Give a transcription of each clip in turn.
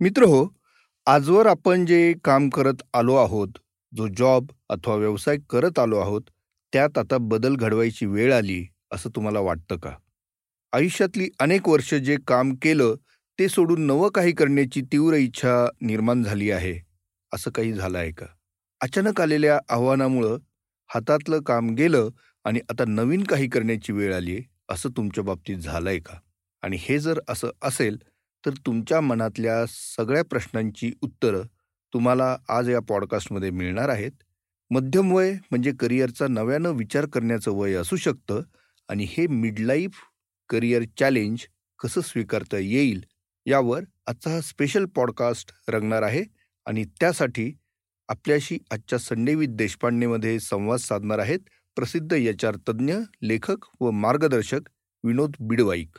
मित्र हो आजवर आपण जे काम करत आलो आहोत जो जॉब अथवा व्यवसाय करत आलो आहोत त्यात आता बदल घडवायची वेळ आली असं तुम्हाला वाटतं का? आयुष्यातली अनेक वर्ष जे काम केलं ते सोडून नवं काही करण्याची तीव्र इच्छा निर्माण झाली आहे असं काही झालं आहे का? अचानक आलेल्या आव्हानामुळं हातातलं काम गेलं आणि आता नवीन काही करण्याची वेळ आली असं तुमच्या बाबतीत झालंय का? आणि हे जर असं असेल तर तुमच्या मनातल्या सगळ्या प्रश्नांची उत्तरं तुम्हाला आज या पॉडकास्टमध्ये मिळणार आहेत. मध्यम वय म्हणजे करिअरचा नव्यानं विचार करण्याचं वय असू शकतं आणि हे मिडलाईफ करिअर चॅलेंज कसं स्वीकारता येईल यावर आजचा हा स्पेशल पॉडकास्ट रंगणार आहे आणि त्यासाठी आपल्याशी आजच्या संडेवीत देशपांडेमध्ये संवाद साधणार आहेत प्रसिद्ध एच आर तज्ज्ञ लेखक व मार्गदर्शक विनोद बिडवाईक.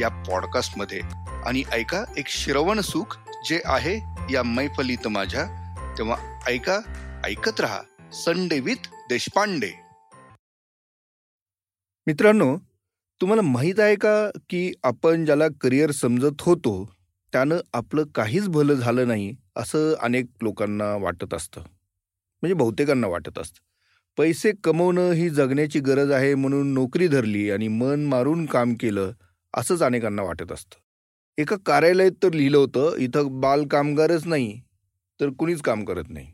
या पॉडकास्टमध्ये आणि ऐका एक श्रवण सुख जे आहे या मैफलीत माझ्या. तेव्हा ऐका ऐकत रहा संडे विथ देशपांडे. मित्रांनो तुम्हाला माहीत आहे का की आपण ज्याला करिअर समजत होतो त्यानं आपलं काहीच भलं झालं नाही असं अनेक लोकांना वाटत असतं. म्हणजे बहुतेकांना वाटत असतं. पैसे कमवणं ही जगण्याची गरज आहे म्हणून नोकरी धरली आणि मन मारून काम केलं असंच अनेकांना वाटत असतं. एका कार्यालयात तर लिहिलं होतं इथं बाल कामगारच नाही तर कुणीच काम करत नाही.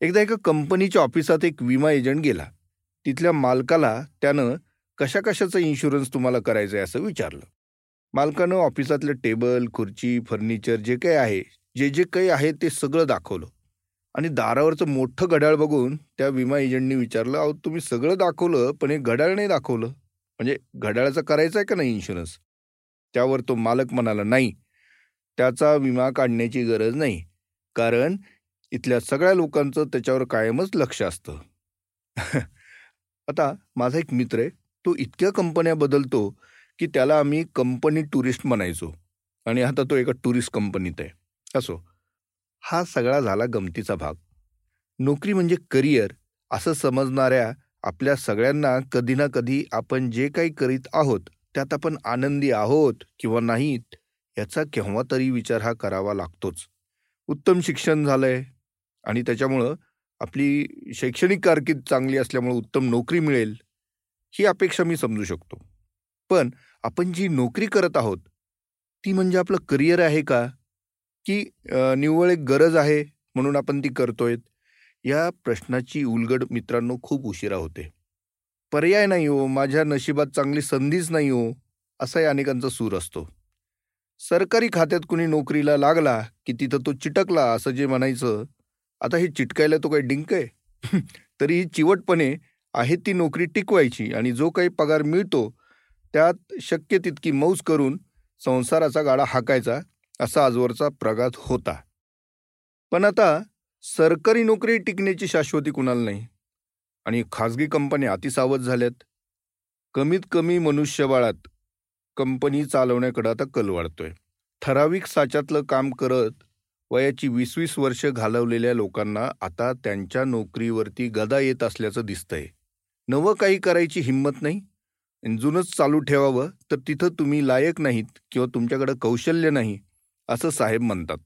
एकदा एका कंपनीच्या ऑफिसात एक विमा एजंट गेला. तिथल्या मालकाला त्यानं कशा कशाचा इन्शुरन्स तुम्हाला करायचं आहे असं विचारलं. मालकानं ऑफिसातलं टेबल खुर्ची फर्निचर जे काही आहे जे जे काही आहे ते सगळं दाखवलं. आणि दारावरचं मोठं घड्याळ बघून त्या विमा एजंटनी विचारलं अहो तुम्ही सगळं दाखवलं पण हे घड्याळ नाही दाखवलं. म्हणजे घड्याळाचं करायचं आहे का नाही इन्शुरन्स? त्यावर तो मालक म्हणाला नाही त्याचा विमा काढण्याची गरज नाही कारण इथल्या सगळ्या लोकांचं त्याच्यावर कायमच लक्ष असतं. आता माझा एक मित्र आहे तो इतक्या कंपन्या बदलतो की त्याला आम्ही कंपनी टुरिस्ट म्हणायचो. आणि आता तो एका टुरिस्ट कंपनीत आहे. असो हा सगळा झाला गमतीचा भाग. नोकरी म्हणजे करिअर असं समजणाऱ्या आपल्या सगळ्यांना कधी ना कधी आपण जे काही करीत आहोत त्यात आपण आनंदी आहोत किंवा नाहीत याचा केव्हा तरी विचार हा करावा लागतोच. उत्तम शिक्षण झालं आहे आणि त्याच्यामुळं आपली शैक्षणिक कारकीर्द चांगली असल्यामुळं उत्तम नोकरी मिळेल ही अपेक्षा मी समजू शकतो. पण आपण जी नोकरी करत आहोत ती म्हणजे आपलं करिअर आहे का? की निव्वळ एक गरज आहे म्हणून आपण ती करतोय या प्रश्नाची उलगड मित्रांनो खूप उशिरा होते. पर्याय नाही हो माझ्या नशिबात चांगली संधीच नाही हो असाही अनेकांचा सूर असतो. सरकारी खात्यात कुणी नोकरीला लागला की तिथं तो चिटकला असं जे म्हणायचं आता हे चिटकायला तो काही डिंक आहे? तरी ही चिवटपणे आहे ती नोकरी टिकवायची आणि जो काही पगार मिळतो त्यात शक्य तितकी मौज करून संसाराचा गाडा हाकायचा असा आजवरचा प्रघात होता. पण आता सरकारी नोकरी टिकण्याची शाश्वती कुणाला नाही. आणि खाजगी कंपन्या अतिसावध झाल्यात. कमीत कमी मनुष्यबळात कंपनी चालवण्याकडं आता कल वाढतोय. ठराविक साच्यातलं काम करत वयाची वीस वीस वर्ष घालवलेल्या लोकांना आता त्यांच्या नोकरीवरती गदा येत असल्याचं दिसतंय. नवं काही करायची हिंमत नाही? जुनंच चालू ठेवावं तर तिथं तुम्ही लायक नाहीत किंवा तुमच्याकडं कौशल्य नाही असं साहेब म्हणतात.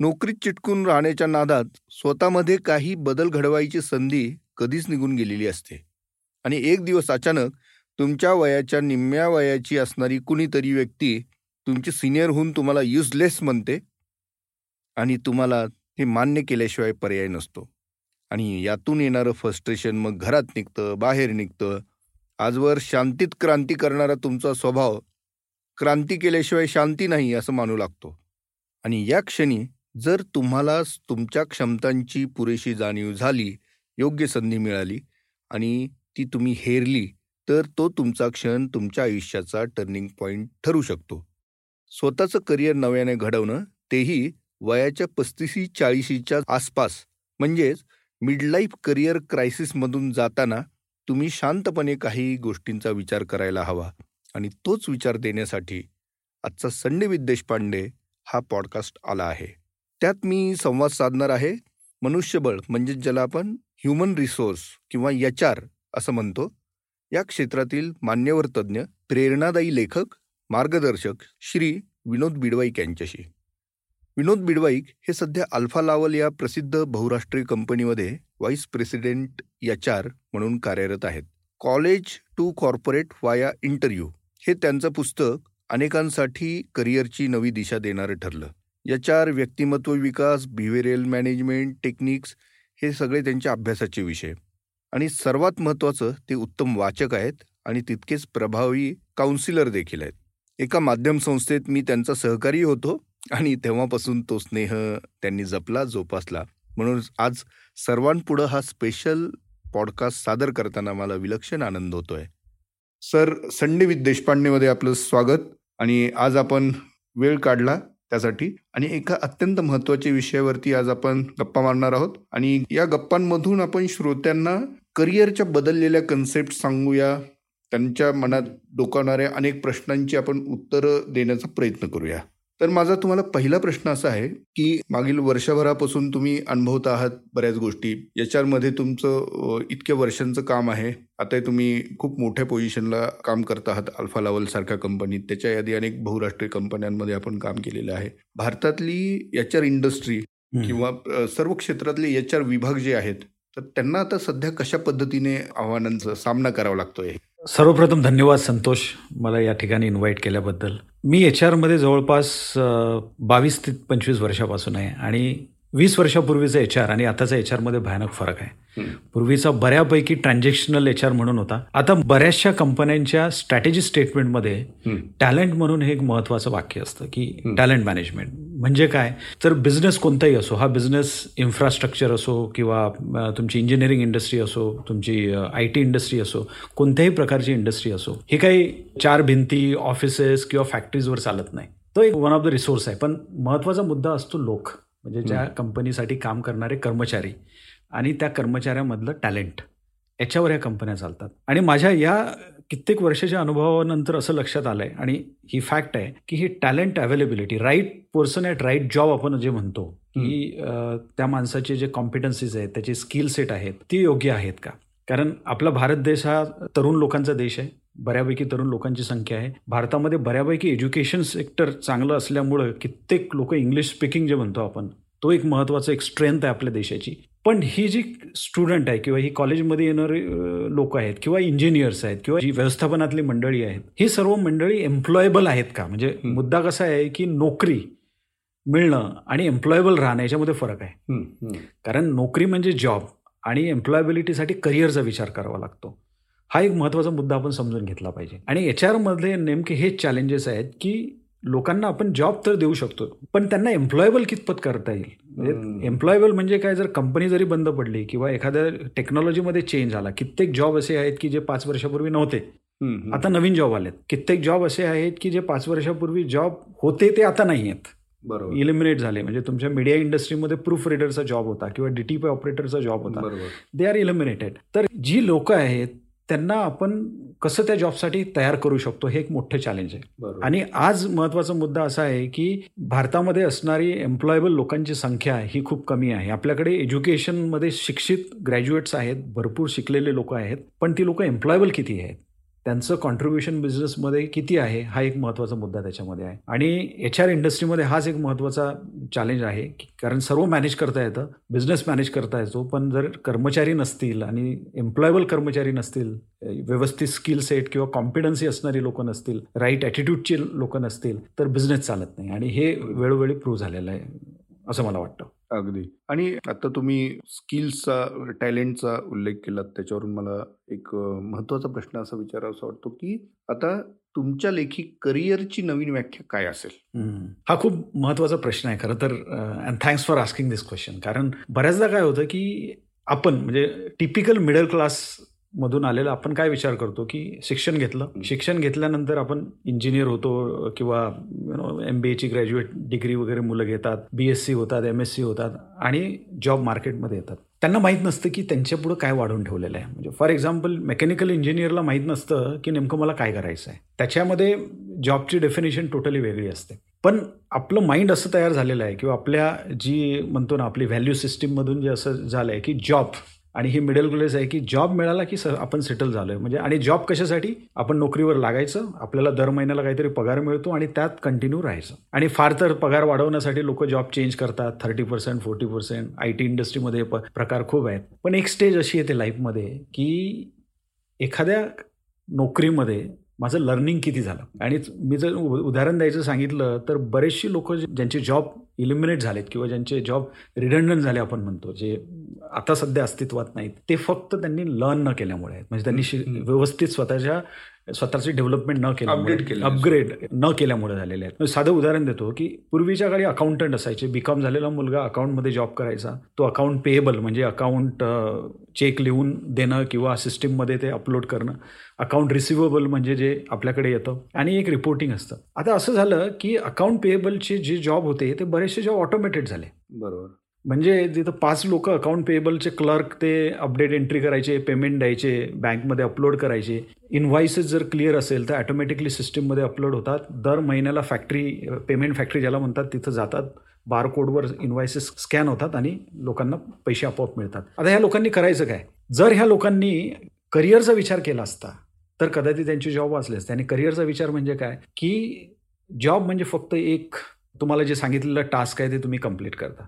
नोकरीत चिटकून राहण्याच्या नादात स्वतःमध्ये काही बदल घडवायची संधी कधीच निघून गेलेली असते. आणि एक दिवस अचानक तुमच्या वयाच्या निम्म्या वयाची असणारी कुणीतरी व्यक्ती तुमची सिनियर होऊन तुम्हाला युजलेस म्हणते आणि तुम्हाला हे मान्य केल्याशिवाय पर्याय नसतो. आणि यातून येणारं फ्रस्ट्रेशन मग घरात निघतं बाहेर निघतं. आजवर शांतीत क्रांती करणारा तुमचा स्वभाव क्रांती केल्याशिवाय शांती नाही असं मानू लागतो. आणि या क्षणी जर तुम्हाला तुमच्या क्षमतांची पुरेशी जाणीव झाली योग्य संधी मिळाली आणि ती तुम्ही हेरली तर तो तुमचा क्षण तुमच्या आयुष्याचा टर्निंग पॉईंट ठरू शकतो. स्वतःचं करिअर नव्याने घडवणं तेही वयाच्या पस्तीसी चाळीशीच्या आसपास म्हणजेच मिडलाईफ करिअर क्रायसिसमधून जाताना तुम्ही शांतपणे काही गोष्टींचा विचार करायला हवा आणि तोच विचार देण्यासाठी आजचा संडे विथ देशपांडे हा पॉडकास्ट आला आहे. त्यात मी संवाद साधणार आहे. मनुष्यबळ म्हणजेच ज्याला आपण ह्युमन रिसोर्स किंवा एच आर असं म्हणतो या क्षेत्रातील मान्यवर तज्ज्ञ प्रेरणादायी लेखक मार्गदर्शक श्री विनोद बिडवाईक यांच्याशी. विनोद बिडवाईक हे सध्या अल्फा लावल या प्रसिद्ध बहुराष्ट्रीय कंपनीमध्ये व्हाईस प्रेसिडेंट एच आर म्हणून कार्यरत आहेत. College to corporate via interview हे त्यांचं पुस्तक अनेकांसाठी करिअरची नवी दिशा देणारं ठरलं. या आर व्यक्तिमत्व विकास बिहेवियरल मॅनेजमेंट टेक्निक्स हे सगळे त्यांच्या अभ्यासाचे विषय. आणि सर्वात महत्त्वाचं ते उत्तम वाचक आहेत आणि तितकेच प्रभावी काउन्सिलर देखील आहेत. एका माध्यम संस्थेत मी त्यांचा सहकारी होतो आणि तेव्हापासून तो स्नेह त्यांनी जपला जोपासला. म्हणून आज सर्वांपुढं हा स्पेशल पॉडकास्ट सादर करताना मला विलक्षण आनंद होतोय. सर संडे विथ देशपांडेमध्ये आपलं स्वागत आणि आज आपण वेळ काढला. त्यासाठी. आणि एका अत्यंत महत्त्वाच्या विषयावरती आज आपण गप्पा मारणार आहोत. आणि या गप्पांमधून आपण श्रोत्यांना करिअरच्या बदललेल्या कन्सेप्ट सांगूया. त्यांच्या मनात डोकावणाऱ्या अनेक प्रश्नांची आपण उत्तरं देण्याचा प्रयत्न करूया. तर माझा तुम्हाला पहिला प्रश्न असा आहे की मागील वर्षभरापासून तुम्ही अनुभवत आहात बऱ्याच गोष्टी. याच्यामध्ये तुमचं इतक्या वर्षांचं काम आहे. आता तुम्ही खूप मोठ्या पोझिशनला काम करत आहात. अल्फा लावल सारख्या कंपनीत. त्याच्या यादी अनेक बहुराष्ट्रीय कंपन्यांमध्ये आपण काम केलेलं आहे. भारतातली एच आर इंडस्ट्री किंवा सर्व क्षेत्रातले एच आर विभाग जे आहेत तर त्यांना आता सध्या कशा पद्धतीने आव्हानांचा सामना करावा लागतोय? सर्वप्रथम धन्यवाद संतोष मला या ठिकाणी इन्व्हाइट केल्याबद्दल. मी एच आरमध्ये जवळपास बावीस ते पंचवीस वर्षापासून आहे आणि वीस वर्षापूर्वीचा एच आर आणि आताचा एच आरमध्ये भयानक फरक आहे. पूर्वीचा बऱ्यापैकी ट्रान्झॅक्शनल एच आर म्हणून होता. आता बऱ्याचशा कंपन्यांच्या स्ट्रॅटेजी स्टेटमेंटमध्ये टॅलेंट म्हणून हे एक महत्वाचं वाक्य असतं की टॅलेंट मॅनेजमेंट. म्हणजे काय? तर बिझनेस कोणताही असो हा बिझनेस इन्फ्रास्ट्रक्चर असो किंवा तुमची इंजिनिअरिंग इंडस्ट्री असो तुमची आय टी इंडस्ट्री असो कोणत्याही प्रकारची इंडस्ट्री असो ही काही चार भिंती ऑफिसेस किंवा फॅक्टरीजवर चालत नाही. तो एक वन ऑफ द रिसोर्स आहे. पण महत्त्वाचा मुद्दा असतो लोक. म्हणजे ज्या कंपनीसाठी काम करणारे कर्मचारी आणि त्या कर्मचाऱ्यामधलं टॅलेंट याच्यावर या कंपन्या चालतात. आणि माझ्या या कित्येक वर्षाच्या अनुभवानंतर असं लक्षात आलंय आणि ही फॅक्ट आहे की ही talent availability right person at right job आपण जे म्हणतो की त्या माणसाचे जे कॉम्पिटन्सीज आहेत त्याचे स्किल सेट आहेत ती योग्य आहेत का? कारण आपला भारत देश हा तरुण लोकांचा देश आहे. बऱ्यापैकी तरुण लोकांची संख्या आहे. भारतामध्ये बऱ्यापैकी एज्युकेशन सेक्टर चांगलं असल्यामुळं कित्येक लोक इंग्लिश स्पीकिंग जे म्हणतो आपण तो एक महत्त्वाचा एक स्ट्रेंथ आहे आपल्या देशाची. पण ही जी स्टुडंट आहे किंवा ही कॉलेजमध्ये येणारे लोक आहेत किंवा इंजिनियर्स आहेत किंवा जी व्यवस्थापनातली मंडळी आहेत ही सर्व मंडळी एम्प्लॉयबल आहेत का? म्हणजे मुद्दा कसा आहे की नोकरी मिळणं आणि एम्प्लॉयबल राहणं याच्यामध्ये फरक आहे. कारण नोकरी म्हणजे जॉब आणि एम्प्लॉयबिलिटीसाठी करिअरचा विचार करावा लागतो. हा एक महत्त्वाचा मुद्दा आपण समजून घेतला पाहिजे. आणि एच आरमधले नेमके हेच चॅलेंजेस आहेत की लोकांना आपण जॉब तर देऊ शकतो पण त्यांना एम्प्लॉयबल कितपत करता येईल? एम्प्लॉयबल म्हणजे काय? जर कंपनी जरी बंद पडली किंवा एखाद्या टेक्नॉलॉजीमध्ये चेंज आला कित्येक जॉब असे आहेत की जे पाच वर्षापूर्वी नव्हते. आता नवीन जॉब आलेत. कित्येक जॉब असे आहेत की जे पाच वर्षापूर्वी जॉब होते ते आता नाही आहेत. बरोबर. इलिमिनेट झाले. म्हणजे तुमच्या मीडिया इंडस्ट्रीमध्ये प्रूफ रिडरचा जॉब होता किंवा डीटीपी ऑपरेटरचा जॉब होता. दे आर इलिमिनेटेड तर जी लोक आहेत त्यांना आपण कसं त्या जॉबसाठी तयार करू शकतो हे एक मोठं चॅलेंज आहे. आणि आज महत्त्वाचा मुद्दा असा आहे की भारतामध्ये असणारी एम्प्लॉयबल लोकांची संख्या ही खूप कमी आहे. आपल्याकडे एज्युकेशनमध्ये शिक्षित ग्रॅज्युएट्स आहेत भरपूर शिकलेले लोक आहेत पण ती लोक एम्प्लॉयबल किती आहेत? त्यांचं कॉन्ट्रीब्युशन बिझनेसमध्ये किती आहे हा एक महत्त्वाचा मुद्दा त्याच्यामध्ये आहे. आणि एच आर इंडस्ट्रीमध्ये हाच एक महत्त्वाचा चॅलेंज आहे कारण सर्व मॅनेज करता येतं बिझनेस मॅनेज करता येतो पण जर कर्मचारी नसतील आणि एम्प्लॉयबल कर्मचारी नसतील व्यवस्थित स्किल सेट किंवा कॉम्पिडन्सी असणारी लोक नसतील राईट ॲटिट्यूडची लोक नसतील तर बिझनेस चालत नाही. आणि हे वेळोवेळी प्रूव्ह झालेलं आहे असं मला वाटतं. अगदी. आणि आता तुम्ही स्किल्सचा टॅलेंटचा उल्लेख केला त्याच्यावरून मला एक महत्त्वाचा प्रश्न असा विचारावा वाटतो की आता तुमच्या लेखी करिअरची नवीन व्याख्या काय असेल? हा खूप महत्त्वाचा प्रश्न आहे खरं तर and thanks for asking this question कारण बऱ्याचदा काय होतं की आपण म्हणजे टिपिकल मिडल क्लास मधून आलेलं आपण काय विचार करतो की शिक्षण घेतलं? शिक्षण घेतल्यानंतर आपण इंजिनियर होतो किंवा यु नो एम बी एची ग्रॅज्युएट डिग्री वगैरे मुलं घेतात बी एस सी होतात एम एस सी होतात आणि जॉब मार्केटमध्ये येतात. त्यांना माहीत नसतं की त्यांच्या पुढं काय वाढून ठेवलेलं आहे. म्हणजे फॉर एक्झाम्पल मेकॅनिकल इंजिनियरला माहीत नसतं की नेमकं मला काय करायचं आहे. त्याच्यामध्ये जॉबची डेफिनेशन टोटली वेगळी असते. पण आपलं माइंड असं तयार झालेलं आहे किंवा आपल्या जी म्हणतो ना आपली व्हॅल्यू सिस्टीममधून जे असं झालं आहे की जॉब आणि ही मिडल क्लास आहे की जॉब मिळाला की स आपण सेटल झालो आहे म्हणजे आणि जॉब कशासाठी? आपण नोकरीवर लागायचं आपल्याला दर महिन्याला काहीतरी पगार मिळतो आणि त्यात कंटिन्यू राहायचं. आणि फार तर पगार वाढवण्यासाठी लोक जॉब चेंज करतात thirty percent forty percent I T इंडस्ट्रीमध्ये प्रकार खूप आहेत. पण एक स्टेज अशी येते लाईफमध्ये की एखाद्या नोकरीमध्ये माझं लर्निंग किती झालं? आणि मी जर उदाहरण द्यायचं सांगितलं तर बरेचशी लोक ज्यांचे जॉब इलिमिनेट झालेत किंवा ज्यांचे जॉब रिडंडंट झाले आपण म्हणतो जे आता सध्या अस्तित्वात नाहीत ते फक्त त्यांनी लर्न न केल्यामुळे म्हणजे त्यांनी व्यवस्थित स्वतःच्या स्वतःची डेव्हलपमेंट न केल्यामुळे अपग्रेड न केल्यामुळे झालेले आहेत. साधं उदाहरण देतो की पूर्वीच्या काळी अकाउंटंट असायचे. बीकॉम झालेला मुलगा अकाउंटमध्ये जॉब करायचा. तो अकाउंट पेएबल म्हणजे अकाउंट चेक लिहून देणं किंवा सिस्टीममध्ये ते अपलोड करणं. अकाउंट रिसिवेबल म्हणजे जे आपल्याकडे येतं. आणि एक रिपोर्टिंग असतं. आता असं झालं की अकाउंट पेएबलचे जे जॉब होते ते बरेचसे जॉब ऑटोमेटेड झाले. बरोबर. म्हणजे तिथं पाच लोक अकाउंट पेएबलचे क्लर्क ते अपडेट एंट्री करायचे पेमेंट द्यायचे बँकमध्ये अपलोड करायचे. इनव्हाइसेस जर क्लिअर असेल तर ॲटोमॅटिकली सिस्टीममध्ये अपलोड होतात. दर महिन्याला फॅक्टरी पेमेंट फॅक्टरी ज्याला म्हणतात तिथं जातात. बारकोडवर इन्व्हायसेस स्कॅन होतात आणि लोकांना पैसे आपोआप मिळतात. आता ह्या लोकांनी करायचं काय? जर ह्या लोकांनी करिअरचा विचार केला असता तर कदाचित त्यांची जॉब वाचले असते. आणि करिअरचा विचार म्हणजे काय? की जॉब म्हणजे फक्त एक तुम्हाला जे सांगितलेलं टास्क आहे ते तुम्ही कंप्लीट करता.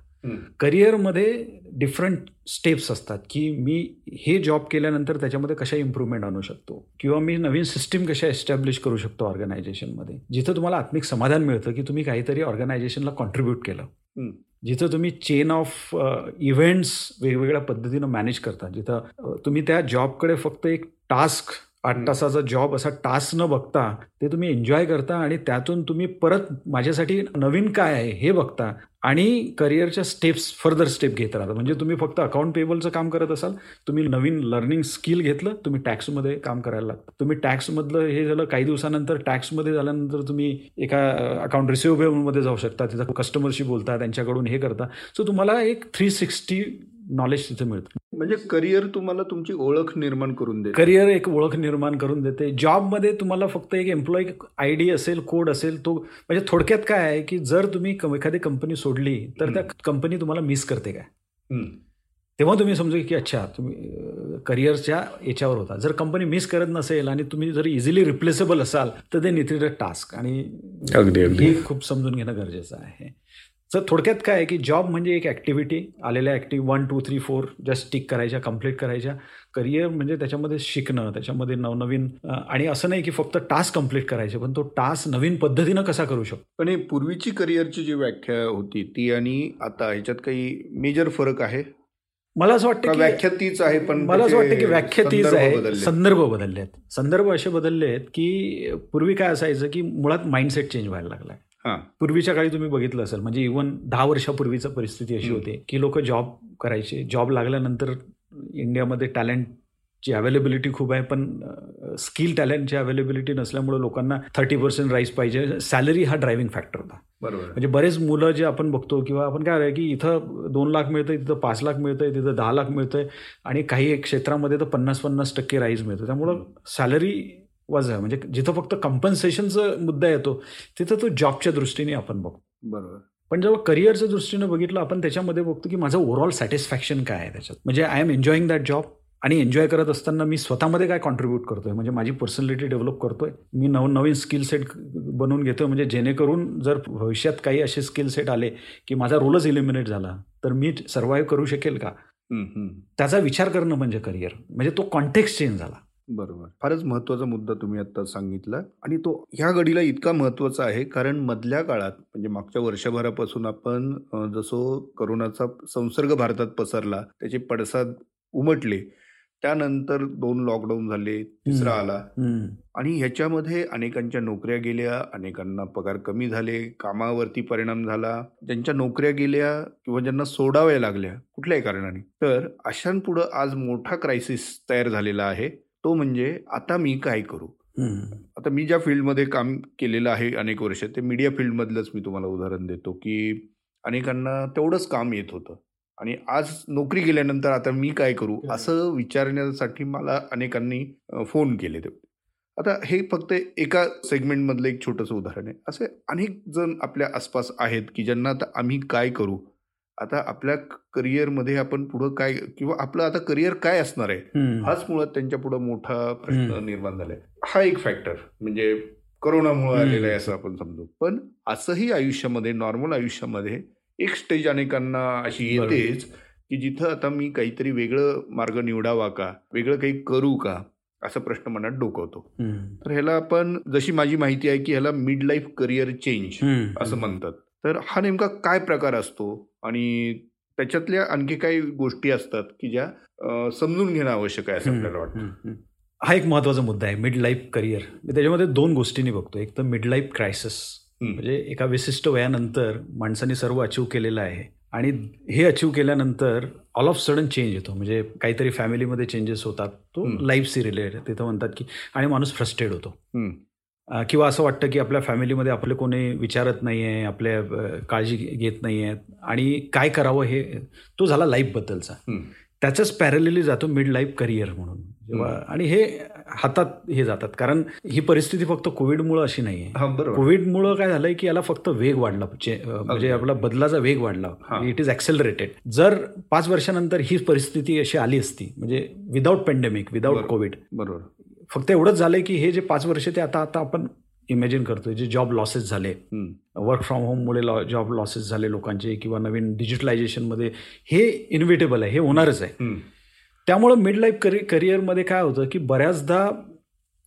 करिअरमध्ये डिफरंट स्टेप्स असतात की मी हे जॉब केल्यानंतर त्याच्यामध्ये कशा इम्प्रूव्हमेंट आणू शकतो? किंवा मी नवीन सिस्टीम कशा एस्टॅब्लिश करू शकतो ऑर्गनायझेशनमध्ये जिथं तुम्हाला आत्मिक समाधान मिळतं की तुम्ही काहीतरी ऑर्गनायझेशनला कॉन्ट्रीब्यूट केलं. जिथं तुम्ही चेन ऑफ इव्हेंट्स वेगवेगळ्या पद्धतीनं मॅनेज करता. जिथं तुम्ही त्या जॉबकडे फक्त एक टास्क आठ तासाचा जॉब असा टास्क न बघता ते तुम्ही एन्जॉय करता आणि त्यातून तुम्ही परत माझ्यासाठी नवीन काय आहे हे बघता आणि करिअरच्या स्टेप्स फर्दर स्टेप घेत राहता. म्हणजे तुम्ही फक्त अकाउंट पेबलचं काम करत असाल तुम्ही नवीन लर्निंग स्किल घेतलं तुम्ही टॅक्समध्ये काम करायला लागतं. तुम्ही टॅक्समधलं हे झालं काही दिवसानंतर टॅक्समध्ये झाल्यानंतर तुम्ही एका अकाउंट रिसिव्हेबलमध्ये जाऊ शकता. तिथं कस्टमरशी बोलता त्यांच्याकडून हे करता. सो तुम्हाला एक थ्री सिक्स्टी नॉलेज तिथे मिळतं. म्हणजे करिअर तुम्हाला तुमची ओळख निर्माण करून देते. करिअर एक ओळख निर्माण करून देते. जॉबमध्ये तुम्हाला फक्त एक एम्प्लॉई आय डी असेल कोड असेल तो म्हणजे थोडक्यात काय आहे की जर तुम्ही एखादी कंपनी सोडली तर त्या कंपनी तुम्हाला मिस करते काय? तेव्हा तुम्ही समजू की अच्छा तुम्ही करिअरच्या याच्यावर होता. जर कंपनी मिस करत नसेल आणि तुम्ही जर इझिली रिप्लेसेबल असाल तर ते निथिड टास्क आणि हे खूप समजून घेणं गरजेचं आहे. तर थोडक्यात काय आहे की जॉब म्हणजे एक ॲक्टिव्हिटी आलेल्या active one two three four just stick करायच्या कंप्लीट करायच्या. करिअर म्हणजे त्याच्यामध्ये शिकणं त्याच्यामध्ये नवनवीन आणि असं नाही की फक्त टास्क कंप्लीट करायचे पण तो टास्क नवीन पद्धतीनं कसा करू शकतो? पण पूर्वीची करिअरची जी व्याख्या होती ती आणि आता ह्याच्यात काही मेजर फरक आहे? मला असं वाटतं की व्याख्या तीच आहे पण मला असं वाटतं की व्याख्या तीच आहे संदर्भ बदलले आहेत संदर्भ असे बदलले आहेत की पूर्वी काय असायचं की मुळात माइंडसेट चेंज व्हायला लागला पूर्वीच्या काळी तुम्ही बघितलं असेल म्हणजे इव्हन दहा वर्षापूर्वीची परिस्थिती अशी होती की लोक जॉब करायचे. जॉब लागल्यानंतर इंडियामध्ये टॅलेंटची अवेलेबिलिटी खूप आहे पण स्किल टॅलेंटची अवेलेबिलिटी नसल्यामुळे लोकांना थर्टी पर्सेंट राईस पाहिजे. सॅलरी हा ड्रायव्हिंग फॅक्टर होता. बरोबर. म्हणजे बरेच मुलं जे आपण बघतो किंवा आपण काय की इथं दोन लाख मिळतंय तिथं पाच लाख मिळतंय तिथं दहा लाख मिळतंय आणि काही क्षेत्रामध्ये तर पन्नास पन्नास टक्के राईज मिळतो त्यामुळं सॅलरी वजा म्हणजे जिथं फक्त कम्पन्सेशनचा मुद्दा येतो तिथं तो जॉबच्या दृष्टीने आपण बघतो. बरोबर. पण जेव्हा करिअरच्या दृष्टीने बघितलं आपण त्याच्यामध्ये बघतो की माझं ओव्हरऑल सॅटिस्फॅक्शन काय आहे त्याच्यात. म्हणजे I am enjoying that job आणि एन्जॉय करत असताना मी स्वतःमध्ये काय कॉन्ट्रीब्यूट करतोय? म्हणजे माझी पर्सनॅलिटी डेव्हलप करतोय? मी नवनवीन स्किल सेट बनवून घेतोय? म्हणजे जेणेकरून जर भविष्यात काही असे स्किल सेट आले की माझा रोलच इलिमिनेट झाला तर मी सर्व्हाइव्ह करू शकेल का? त्याचा विचार करणं म्हणजे करिअर म्हणजे तो कॉन्टेक्स्ट चेंज झाला. बरोबर. फारच महत्त्वाचा मुद्दा तुम्ही आता सांगितला आणि तो ह्या घडीला इतका महत्त्वाचा आहे कारण मधल्या काळात म्हणजे मागच्या वर्षभरापासून आपण जसो करोनाचा संसर्ग भारतात पसरला त्याचे पडसाद उमटले त्यानंतर दोन लॉकडाऊन झाले तिसरा. आला. आणि ह्याच्यामध्ये अनेकांच्या नोकऱ्या गेल्या अनेकांना पगार कमी झाले कामावरती परिणाम झाला. ज्यांच्या नोकऱ्या गेल्या किंवा ज्यांना सोडाव्या लागल्या कुठल्याही कारणाने. तर अशांपुढं आज मोठा क्रायसिस तयार झालेला आहे. तो म्हणजे आता मी काय करू. आता मी ज्या फील्डमध्ये काम केलेलं आहे अनेक वर्ष ते मीडिया फील्डमधलंच मी तुम्हाला उदाहरण देतो की अनेकांना तेवढंच काम येत होतं. आणि आज नोकरी गेल्यानंतर आता मी काय करू? असं विचारण्यासाठी मला अनेकांनी फोन केले ते. आता हे फक्त एका सेगमेंटमधलं एक छोटंसं उदाहरण आहे. असे अनेक जण आपल्या आसपास आहेत की ज्यांना आता आम्ही काय करू? आता आपल्या करिअरमध्ये आपण पुढं काय किंवा आपलं आता करिअर काय असणार आहे. हाच मुळात त्यांच्या पुढे मोठा प्रश्न. निर्माण झालाय हा एक फॅक्टर म्हणजे करोनामुळे. आलेला आहे असं आपण समजू पण असंही आयुष्यामध्ये नॉर्मल आयुष्यामध्ये एक स्टेज अनेकांना अशी. येतेच की जिथं आता मी काहीतरी वेगळं मार्ग निवडावा का वेगळं काही करू का असा प्रश्न मनात डोकवतो. तर ह्याला आपण जशी माझी माहिती आहे की ह्याला मिड लाईफ करिअर चेंज. असं म्हणतात तर हा नेमका काय प्रकार असतो आणि त्याच्यातल्या आणखी काही गोष्टी असतात की ज्या समजून घेणं आवश्यक आहे असं आपल्याला वाटतं. हा एक महत्त्वाचा मुद्दा आहे मिड लाईफ करिअर मी त्याच्यामध्ये दोन गोष्टींनी बघतो. एक तर मिड लाईफ क्रायसिस. म्हणजे एका विशिष्ट वयानंतर माणसाने सर्व अचीव केलेलं आहे आणि हे अचीव केल्यानंतर ऑल ऑफ सडन चेंज येतो. म्हणजे काहीतरी फॅमिलीमध्ये चेंजेस होतात. तो हम्म. लाईफ रिलेटेड तिथं म्हणतात की आणि माणूस फ्रस्ट्रेट होतो. किंवा असं वाटतं की आपल्या फॅमिलीमध्ये आपले कोणी विचारत नाही आहे आपल्या काळजी घेत नाही आहेत आणि काय करावं हे तो झाला लाईफबद्दलचा. त्याच्याच पॅरलली जातो मिड लाईफ करिअर म्हणून. जेव्हा आणि हे हातात हे जातात. कारण ही परिस्थिती फक्त कोविडमुळं अशी नाही आहे कोविडमुळं काय झालंय की याला फक्त वेग वाढला. म्हणजे. आपला बदलाचा वेग वाढला. इट इज ॲक्सेलरेटेड जर पाच वर्षानंतर ही परिस्थिती अशी आली असती म्हणजे विदाऊट पेंडेमिक विदाऊट. कोविड बरोबर. फक्त एवढंच झालंय की हे जे पाच वर्ष ते आता आता आपण इमॅजिन करतोय जे जॉब लॉसेस झाले. वर्क फ्रॉम होममुळे लॉ जॉब लॉसेस झाले लोकांचे किंवा नवीन डिजिटलायझेशनमध्ये हे इन्व्हिटेबल आहे हे होणारच आहे. त्यामुळं मिड लाईफ करि करिअरमध्ये काय होतं की बऱ्याचदा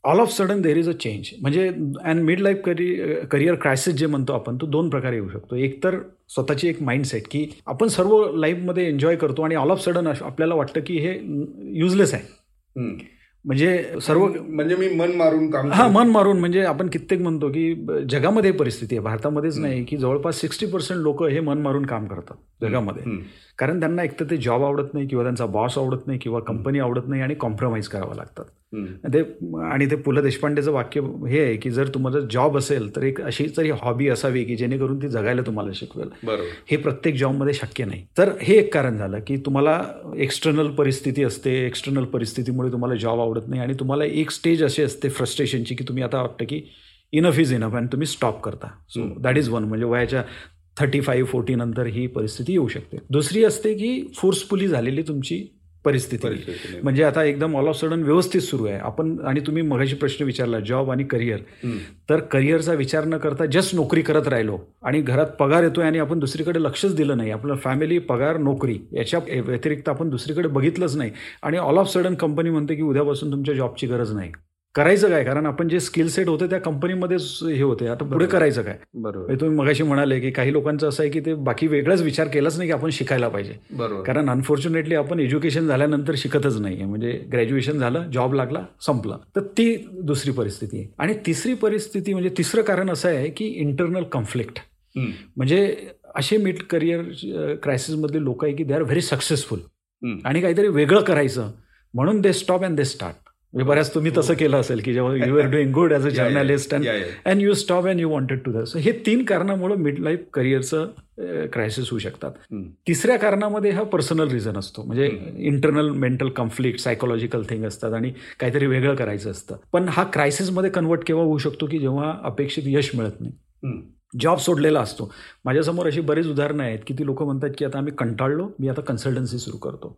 all of sudden there is a change म्हणजे अँड मिड लाईफ करि करिअर क्रायसिस जे म्हणतो आपण तो दोन प्रकारे येऊ शकतो एक तर स्वतःची एक माइंडसेट की आपण सर्व लाईफमध्ये एन्जॉय करतो आणि ऑल ऑफ सडन आपल्याला वाटतं की हे युजलेस आहे. म्हणजे सर्व म्हणजे मी मन मारून काम हा. मन मारून म्हणजे आपण कित्येक म्हणतो की जगामध्ये परिस्थिती आहे भारतामध्येच नाही की जवळपास सिक्स्टी पर्सेंट लोक हे मन मारून काम करतात जगामध्ये. कारण त्यांना एक तर ते जॉब आवडत नाही किंवा त्यांचा बॉस आवडत नाही किंवा कंपनी आवडत नाही आणि कॉम्प्रोमाइज करावं लागतात. ते आणि ते पु ल देशपांडेचं वाक्य हे आहे की जर तुम्हाला जॉब असेल तर एक अशी तरी हॉबी असावी की जेणेकरून ती जगायला तुम्हाला शिकवेल. हे प्रत्येक जॉबमध्ये शक्य नाही. तर हे एक कारण झालं की तुम्हाला एक्सटर्नल परिस्थिती असते एक्सटर्नल परिस्थितीमुळे तुम्हाला जॉब आवडत नाही आणि तुम्हाला एक स्टेज अशी असते फ्रस्ट्रेशनची की तुम्ही आता वाटतं की इनफ इज इनफ आणि तुम्ही स्टॉप करता. सो. दॅट इज वन म्हणजे वयाच्या थर्टी फाईव्ह फोर्टी नंतर ही परिस्थिती येऊ शकते. दुसरी असते की फोर्सफुली झालेली तुमची परिस्थिती. म्हणजे आता एकदम ऑल ऑफ सडन व्यवस्थित सुरू आहे. आपण आणि तुम्ही मगाशी प्रश्न विचारला जॉब आणि करिअर. तर करिअरचा विचार न करता जस्ट नोकरी करत राहिलो आणि घरात पगार येतोय आणि आपण दुसरीकडे लक्षच दिलं नाही. आपलं फॅमिली पगार नोकरी याच्या व्यतिरिक्त आपण दुसरीकडे बघितलंच नाही. आणि ऑल ऑफ सडन कंपनी म्हणते की उद्यापासून तुमच्या जॉबची गरज नाही. करायचं काय? कारण आपण जे स्किल सेट होते त्या कंपनीमध्येच हे होते. आता पुढे. करायचं काय? बरोबर. म्हणजे तुम्ही मगाशी म्हणाले की काही लोकांचं असं आहे की ते बाकी वेगळाच विचार केलाच नाही की आपण शिकायला पाहिजे. बरोबर. कारण अनफॉर्च्युनेटली आपण एज्युकेशन झाल्यानंतर शिकतच नाही. आहे म्हणजे ग्रॅज्युएशन झालं जॉब लागला संपलं. तर ती दुसरी परिस्थिती आहे. आणि तिसरी परिस्थिती म्हणजे तिसरं कारण असं आहे की इंटरनल कॉन्फ्लिक्ट. म्हणजे असे मिड करिअर क्रायसिसमधले लोक आहे की दे आर व्हेरी सक्सेसफुल. आणि काहीतरी वेगळं करायचं. म्हणून they stop and they start म्हणजे बऱ्याच तुम्ही तसं केलं असेल की जेव्हा you are doing good as a. Journalist and. And you stop and you wanted to this हे तीन कारणामुळे मिड लाईफ करिअरचं क्रायसिस होऊ शकतात. तिसऱ्या कारणामध्ये हा पर्सनल रिझन असतो म्हणजे. Internal mental conflict psychological thing असतात आणि काहीतरी वेगळं करायचं असतं पण हा क्रायसिसमध्ये कन्वर्ट केव्हा होऊ शकतो की जेव्हा अपेक्षित यश मिळत नाही. जॉब सोडलेला असतो. माझ्यासमोर अशी बरीच उदाहरणं आहेत की ती लोक म्हणतात की आता आम्ही कंटाळलो मी आता कन्सल्टन्सी सुरू करतो.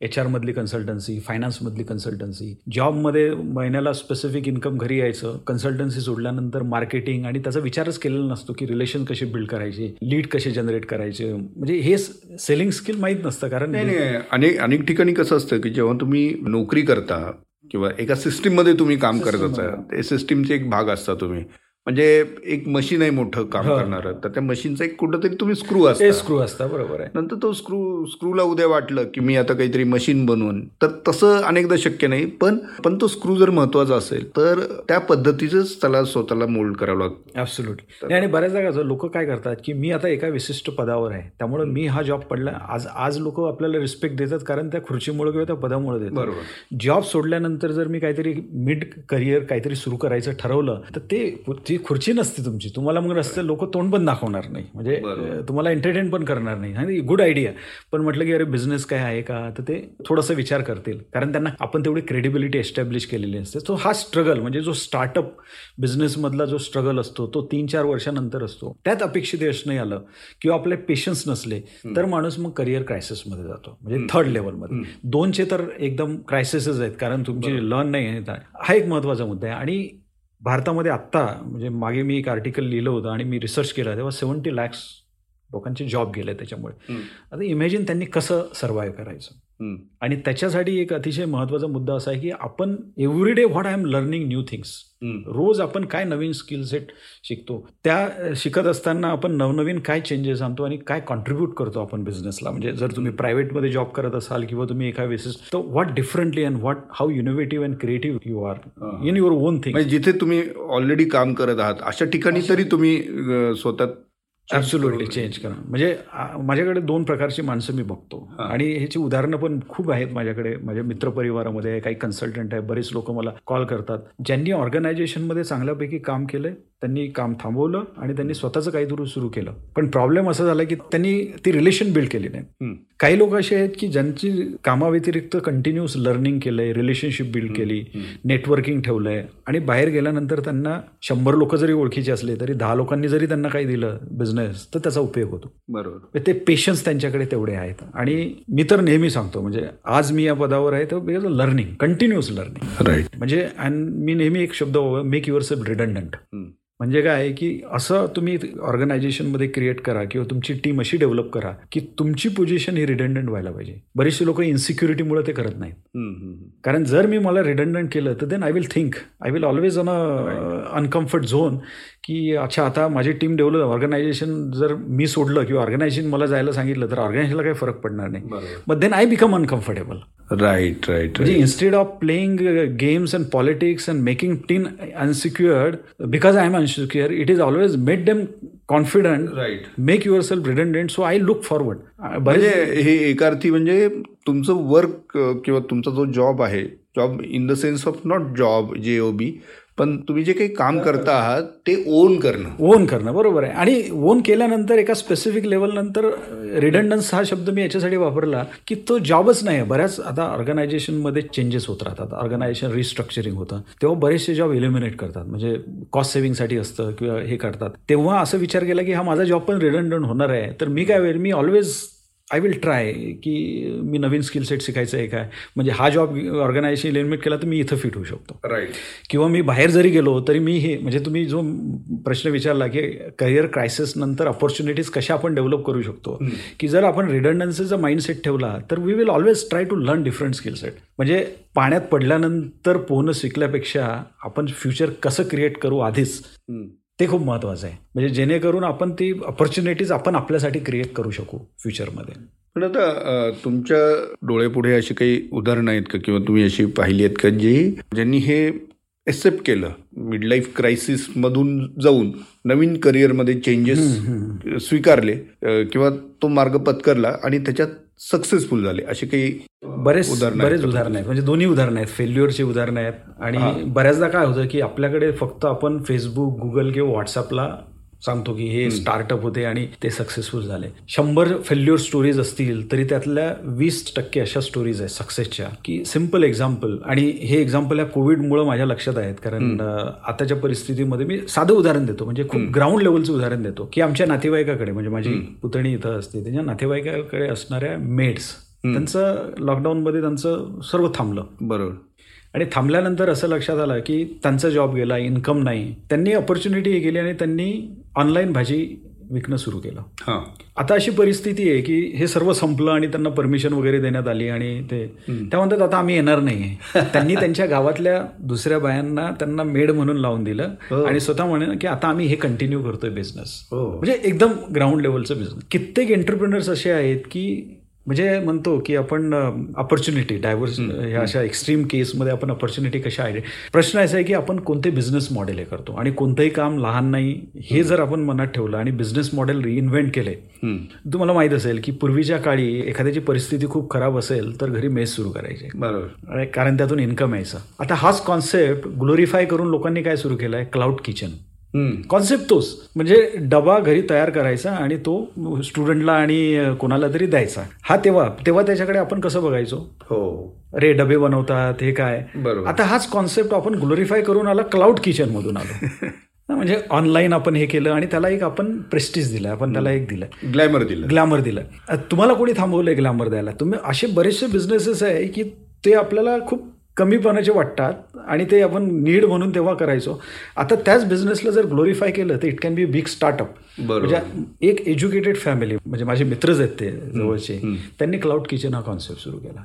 एच आरमधली कन्सल्टन्सी फायनान्समधली कन्सल्टन्सी जॉबमध्ये महिन्याला स्पेसिफिक इन्कम घरी यायचं कन्सल्टन्सी सोडल्यानंतर मार्केटिंग आणि त्याचा विचारच केलेला नसतो की रिलेशन कसे बिल्ड करायचे लीड कसे जनरेट करायचे. म्हणजे हे सेलिंग स्किल माहीत नसतं कारण अनेक अनेक ठिकाणी कसं असतं की जेव्हा तुम्ही नोकरी करता किंवा एका सिस्टीममध्ये तुम्ही काम करत मध्ये. ते सिस्टीमचे एक भाग असता तुम्ही. म्हणजे एक मशीन आहे मोठं काम हो. करणार. तर त्या मशीनचा एक कुठंतरी तुम्ही स्क्रू असता. स्क्रू असता बरोबर आहे. नंतर तो स्क्रू स्क्रूला उद्या वाटलं की मी आता काहीतरी मशीन बनवून तर तसं अनेकदा शक्य नाही. पण पण तो स्क्रू जर महत्त्वाचा असेल तर त्या पद्धतीचंच त्याला स्वतःला मोल्ड करावं लागतं. ॲब्सोल्युटली आणि बऱ्याचदा कसं लोक काय करतात की मी आता एका विशिष्ट पदावर आहे त्यामुळे मी हा जॉब पडला आज आज लोक आपल्याला रिस्पेक्ट देतात कारण त्या खुर्चीमुळे किंवा त्या पदामुळे देतात. बरोबर. जॉब सोडल्यानंतर जर मी काहीतरी मिड करिअर काहीतरी सुरू करायचं ठरवलं तर ते ती खुर्ची नसते तुमची. तुम्हाला मग रस्ते लोक तोंड पण दाखवणार नाही. म्हणजे तुम्हाला एंटरटेन पण करणार नाही. आणि गुड आयडिया पण म्हटलं की अरे बिझनेस काय आहे का? तर ते थोडंसं विचार करतील. कारण त्यांना आपण तेवढी क्रेडिबिलिटी एस्टॅब्लिश केलेली असते. सो हा स्ट्रगल म्हणजे जो स्टार्टअप बिझनेसमधला जो स्ट्रगल असतो तो तीन चार वर्षानंतर असतो. त्यात अपेक्षित यश नाही आलं किंवा आपले पेशन्स नसले तर माणूस मग करिअर क्रायसिसमध्ये जातो. म्हणजे थर्ड लेवलमध्ये दोनचे तर एकदम क्रायसिसच आहेत कारण तुमची लर्न नाही आहे. हा एक महत्त्वाचा मुद्दा आहे. आणि भारतामध्ये आत्ता म्हणजे मागे मी एक आर्टिकल लिहिलं होतं आणि मी रिसर्च केला तेव्हा सेवन्टी लॅक्स लोकांचे जॉब गेले त्याच्यामुळे. आता इमॅजिन त्यांनी कसं सर्वाईव्ह करायचं. आणि त्याच्यासाठी एक अतिशय महत्त्वाचा मुद्दा असा आहे की आपण every day what I am learning new things. रोज आपण काय नवीन स्किल सेट शिकतो त्या शिकत असताना आपण नवनवीन काय चेंजेस आणतो आणि काय कॉन्ट्रीब्यूट करतो आपण बिझनेसला म्हणजे जर तुम्ही प्रायव्हेटमध्ये जॉब करत असाल किंवा तुम्ही एका बेसिस तर what differently and what how innovative and creative you are in your own thing म्हणजे जिथे तुम्ही ऑलरेडी काम करत आहात अशा ठिकाणी तरी तुम्ही स्वतः ॲब्सोल्युटली चेंज करा. म्हणजे माझ्याकडे दोन प्रकारची माणसं मी बघतो. आणि ह्याची उदाहरणं पण खूप आहेत माझ्याकडे. माझ्या मित्रपरिवारामध्ये काही कन्सल्टंट आहे बरेच लोक मला कॉल करतात. ज्यांनी ऑर्गनायझेशनमध्ये चांगल्यापैकी काम केलंय त्यांनी काम थांबवलं आणि त्यांनी स्वतःचं काहीतरी सुरू केलं. पण प्रॉब्लेम असा झाला की त्यांनी ती रिलेशन बिल्ड केली नाही. काही लोक असे आहेत की ज्यांची कामाव्यतिरिक्त कंटिन्युअस लर्निंग केलंय रिलेशनशिप बिल्ड केली नेटवर्किंग ठेवलंय आणि बाहेर गेल्यानंतर त्यांना शंभर लोक जरी ओळखीचे असले तरी दहा लोकांनी जरी त्यांना काही दिलं बिझनेस तर त्याचा उपयोग होतो. बरोबर. म्हणजे ते पेशन्स त्यांच्याकडे तेवढे आहेत. आणि मी तर नेहमी सांगतो म्हणजे आज मी या पदावर आहे तर because learning continuous learning right म्हणजे and मी नेहमी एक शब्द मेक युअर सेल्फ रिडंडंट म्हणजे काय आहे की असं तुम्ही ऑर्गनायझेशनमध्ये क्रिएट करा किंवा तुमची टीम अशी डेव्हलप करा की तुमची पोझिशन ही रिडंडंट व्हायला पाहिजे. बरेचसे लोक इन्सिक्युरिटीमुळे ते करत नाहीत. कारण जर मी मला रिडंडंट केलं तर then I will think I will always on a uncomfort zone की अच्छा आता माझी टीम डेव्हलप ऑर्गनायझेशन जर मी सोडलं किंवा ऑर्गनायझेशन मला जायला सांगितलं तर ऑर्गनायझेशनला काही फरक पडणार नाही. But then I become uncomfortable right right म्हणजे instead of playing games and politics and making teen unsecured because I am unsecure it is always made them confident right make yourself redundant so I look forward म्हणजे हे एका अर्थी म्हणजे तुमचं work किंवा तुमचा जो जॉब आहे job in the sense of not job J O B पण तुम्ही जे काही काम करता आहात ते ओन करणं. ओन करणं बरोबर आहे. आणि ओन केल्यानंतर एका स्पेसिफिक लेवलनंतर रिडंडन्स हा शब्द मी याच्यासाठी वापरला की तो जॉबच नाही आहे. बऱ्याच आता ऑर्गनायझेशनमध्ये चेंजेस होत राहतात. ऑर्गनायझेशन रिस्ट्रक्चरिंग होतं. तेव्हा बरेचसे जॉब इलिमिनेट करतात. म्हणजे कॉस्ट सेव्हिंगसाठी असतं किंवा हे करतात. तेव्हा असं विचार केला की हा माझा जॉब पण रिडंडंट होणार आहे. तर मी काय होईल? मी ऑलवेज आय विल ट्राय की मी नवीन स्किल सेट शिकायचं आहे काय म्हणजे हा जॉब ऑर्गनायझेशन इलिमिनेट केला तर मी इथं फिट होऊ शकतो. राईट किंवा मी बाहेर जरी गेलो तरी मी हे म्हणजे तुम्ही जो प्रश्न विचारला की करिअर क्रायसिस नंतर ऑपॉर्च्युनिटीज कशा आपण डेव्हलप करू शकतो? की जर आपण रिडंडन्सीचा माइंडसेट ठेवला तर we will always try to learn different skill set म्हणजे पाण्यात पडल्यानंतर पोहणं शिकल्यापेक्षा आपण फ्युचर कसं क्रिएट करू आधीच? ते खूप महत्त्वाचं आहे. म्हणजे जेणेकरून आपण ती ऑपॉर्च्युनिटीज आपण आपल्यासाठी क्रिएट करू शकू फ्युचरमध्ये पण आता तुमच्या डोळ्यापुढे अशी काही उदाहरणं आहेत का? किंवा तुम्ही अशी पाहिली आहेत का जी ज्यांनी हे एक्सेप्ट केलं. मिड लाईफ क्रायसिस मधून जाऊन नवीन करिअरमध्ये चेंजेस स्वीकारले किंवा तो मार्ग पत्करला आणि त्याच्यात सक्सेसफुल झाले असे काही बरेच उदाहरणं बरेच उदाहरणं आहेत. म्हणजे दोन्ही उदाहरणं आहेत. फेल्युअरची उदाहरणं आहेत. आणि बऱ्याचदा काय होतं की आपल्याकडे फक्त आपण फेसबुक गुगल किंवा व्हॉट्सअपला सांगतो की हे स्टार्टअप होते आणि ते सक्सेसफुल झाले. शंभर फेल्युअर स्टोरीज असतील तरी त्यातल्या वीस टक्के अशा स्टोरीज आहेत सक्सेसच्या की सिंपल एक्झाम्पल आणि हे एक्झाम्पल या कोविडमुळे माझ्या लक्षात आहेत कारण आताच्या परिस्थितीमध्ये मी साधं उदाहरण देतो. म्हणजे खूप ग्राउंड लेवलचं उदाहरण देतो की आमच्या नातेवाईकाकडे म्हणजे माझी पुतणी इथं असते त्यांच्या नातेवाईकाकडे असणाऱ्या मेड्स त्यांचं लॉकडाऊनमध्ये त्यांचं सर्व थांबलं. बरोबर. आणि थांबल्यानंतर असं लक्षात आलं की त्यांचा जॉब गेला इन्कम नाही. त्यांनी ऑपॉर्च्युनिटी हे केली आणि त्यांनी ऑनलाईन भाजी विकणं सुरू केलं. हां. आता अशी परिस्थिती आहे की हे सर्व संपलं आणि त्यांना परमिशन वगैरे देण्यात आली आणि ते त्या म्हणतात आता आम्ही येणार नाही त्यांनी त्यांच्या गावातल्या दुसऱ्या बायांना त्यांना मेड म्हणून लावून दिलं आणि स्वतः म्हणे की आता आम्ही हे कंटिन्यू करतोय बिझनेस हो. म्हणजे एकदम ग्राउंड लेवलचं बिझनेस कित्येक एंटरप्रिनर्स असे आहेत की म्हणजे म्हणतो की आपण अपॉर्च्युनिटी डायव्हर्स ह्या अशा एक्स्ट्रीम केसमध्ये आपण अपॉर्च्युनिटी कशा आहे? प्रश्न असा आहे की आपण कोणते बिझनेस मॉडेल हे करतो? आणि कोणतंही काम लहान नाही हे जर आपण मनात ठेवलं आणि बिझनेस मॉडेल रिइन्व्हेंट केले तुम्हाला माहीत असेल की पूर्वीच्या काळी एखाद्याची परिस्थिती खूप खराब असेल तर घरी मेस सुरू करायचे. बरोबर. कारण त्यातून इन्कम यायचं. आता हाच कॉन्सेप्ट ग्लोरीफाय करून लोकांनी काय सुरू केलं आहे क्लाउड किचन. कॉन्सेप्ट तोच. म्हणजे डबा घरी तयार करायचा आणि तो स्टुडंटला आणि कोणाला तरी द्यायचा. हा तेव्हा तेव्हा त्याच्याकडे आपण कसं बघायचो? हो. अरे डबे बनवतात हे काय? बरोबर. आता हाच कॉन्सेप्ट आपण ग्लोरीफाय करून आला क्लाउड किचन मधून आलो. म्हणजे ऑनलाईन आपण हे केलं आणि त्याला एक आपण प्रेस्टिज दिलं आपण त्याला एक दिलं. ग्लॅमर दिलं. ग्लॅमर दिलं. तुम्हाला कोणी थांबवलंय ग्लॅमर द्यायला? तुम्ही असे बरेचसे बिझनेसेस आहे की ते आपल्याला खूप कमीपणाचे वाटतात आणि ते आपण नीड म्हणून तेव्हा करायचो. आता त्याच बिझनेसला जर ग्लोरीफाय केलं तर it can be big startup. म्हणजे एक एज्युकेटेड फॅमिली म्हणजे माझे मित्रच आहेत ते जवळचे त्यांनी क्लाउड किचन हा कॉन्सेप्ट सुरू केला.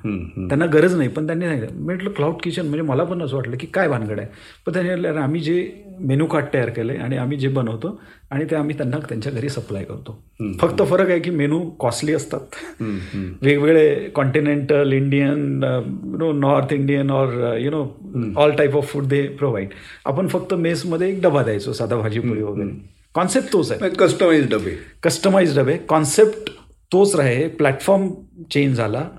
त्यांना गरज नाही पण त्यांनी सांगितलं म्हटलं क्लाउड किचन म्हणजे मला पण असं वाटलं की काय भानगड आहे? पण त्यांनी म्हटलं "अरे, आम्ही जे मेनू कार्ड तयार केले आणि आम्ही जे बनवतो आणि ते आम्ही त्यांना त्यांच्या घरी सप्लाय करतो. फक्त फरक आहे की मेनू कॉस्टली असतात. वेगवेगळे continental Indian you know north Indian और you know all type of food they provide आपण फक्त मेसमध्ये एक डबा द्यायचो साधा भाजी पोळी वगैरे. कॉन्सेप्ट तोच आहे. कस्टमाइज डबे. कस्टमाइज डबे. कॉन्सेप्ट तोच राहे. प्लॅटफॉर्म चेंज झाला.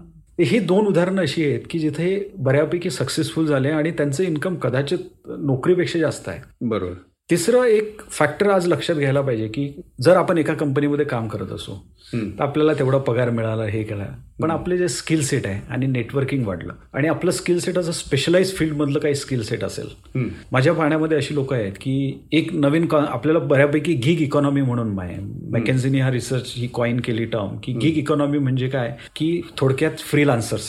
ही दोन उदाहरणं अशी आहेत की जिथे बऱ्यापैकी सक्सेसफुल झाले आणि त्यांचं इन्कम कदाचित नोकरीपेक्षा जास्त आहे. बरोबर. तिसरं एक फॅक्टर आज लक्षात घ्यायला पाहिजे की जर आपण एका कंपनीमध्ये काम करत असो तर आपल्याला तेवढा पगार मिळाला हे केला. पण आपले जे स्किल सेट आहे आणि नेटवर्किंग वाढलं आणि आपलं स्किल सेट असं स्पेशलाइज फील्डमधलं काही स्किल सेट असेल माझ्या पाहण्यामध्ये अशी लोक आहेत की एक नवीन कॉ- आपल्याला बऱ्यापैकी गिग इकॉनॉमी म्हणून माय मॅकेन्झीनी हा रिसर्च ही कॉइन केली टर्म की गिग इकॉनॉमी म्हणजे काय? की थोडक्यात फ्रीलान्सर्स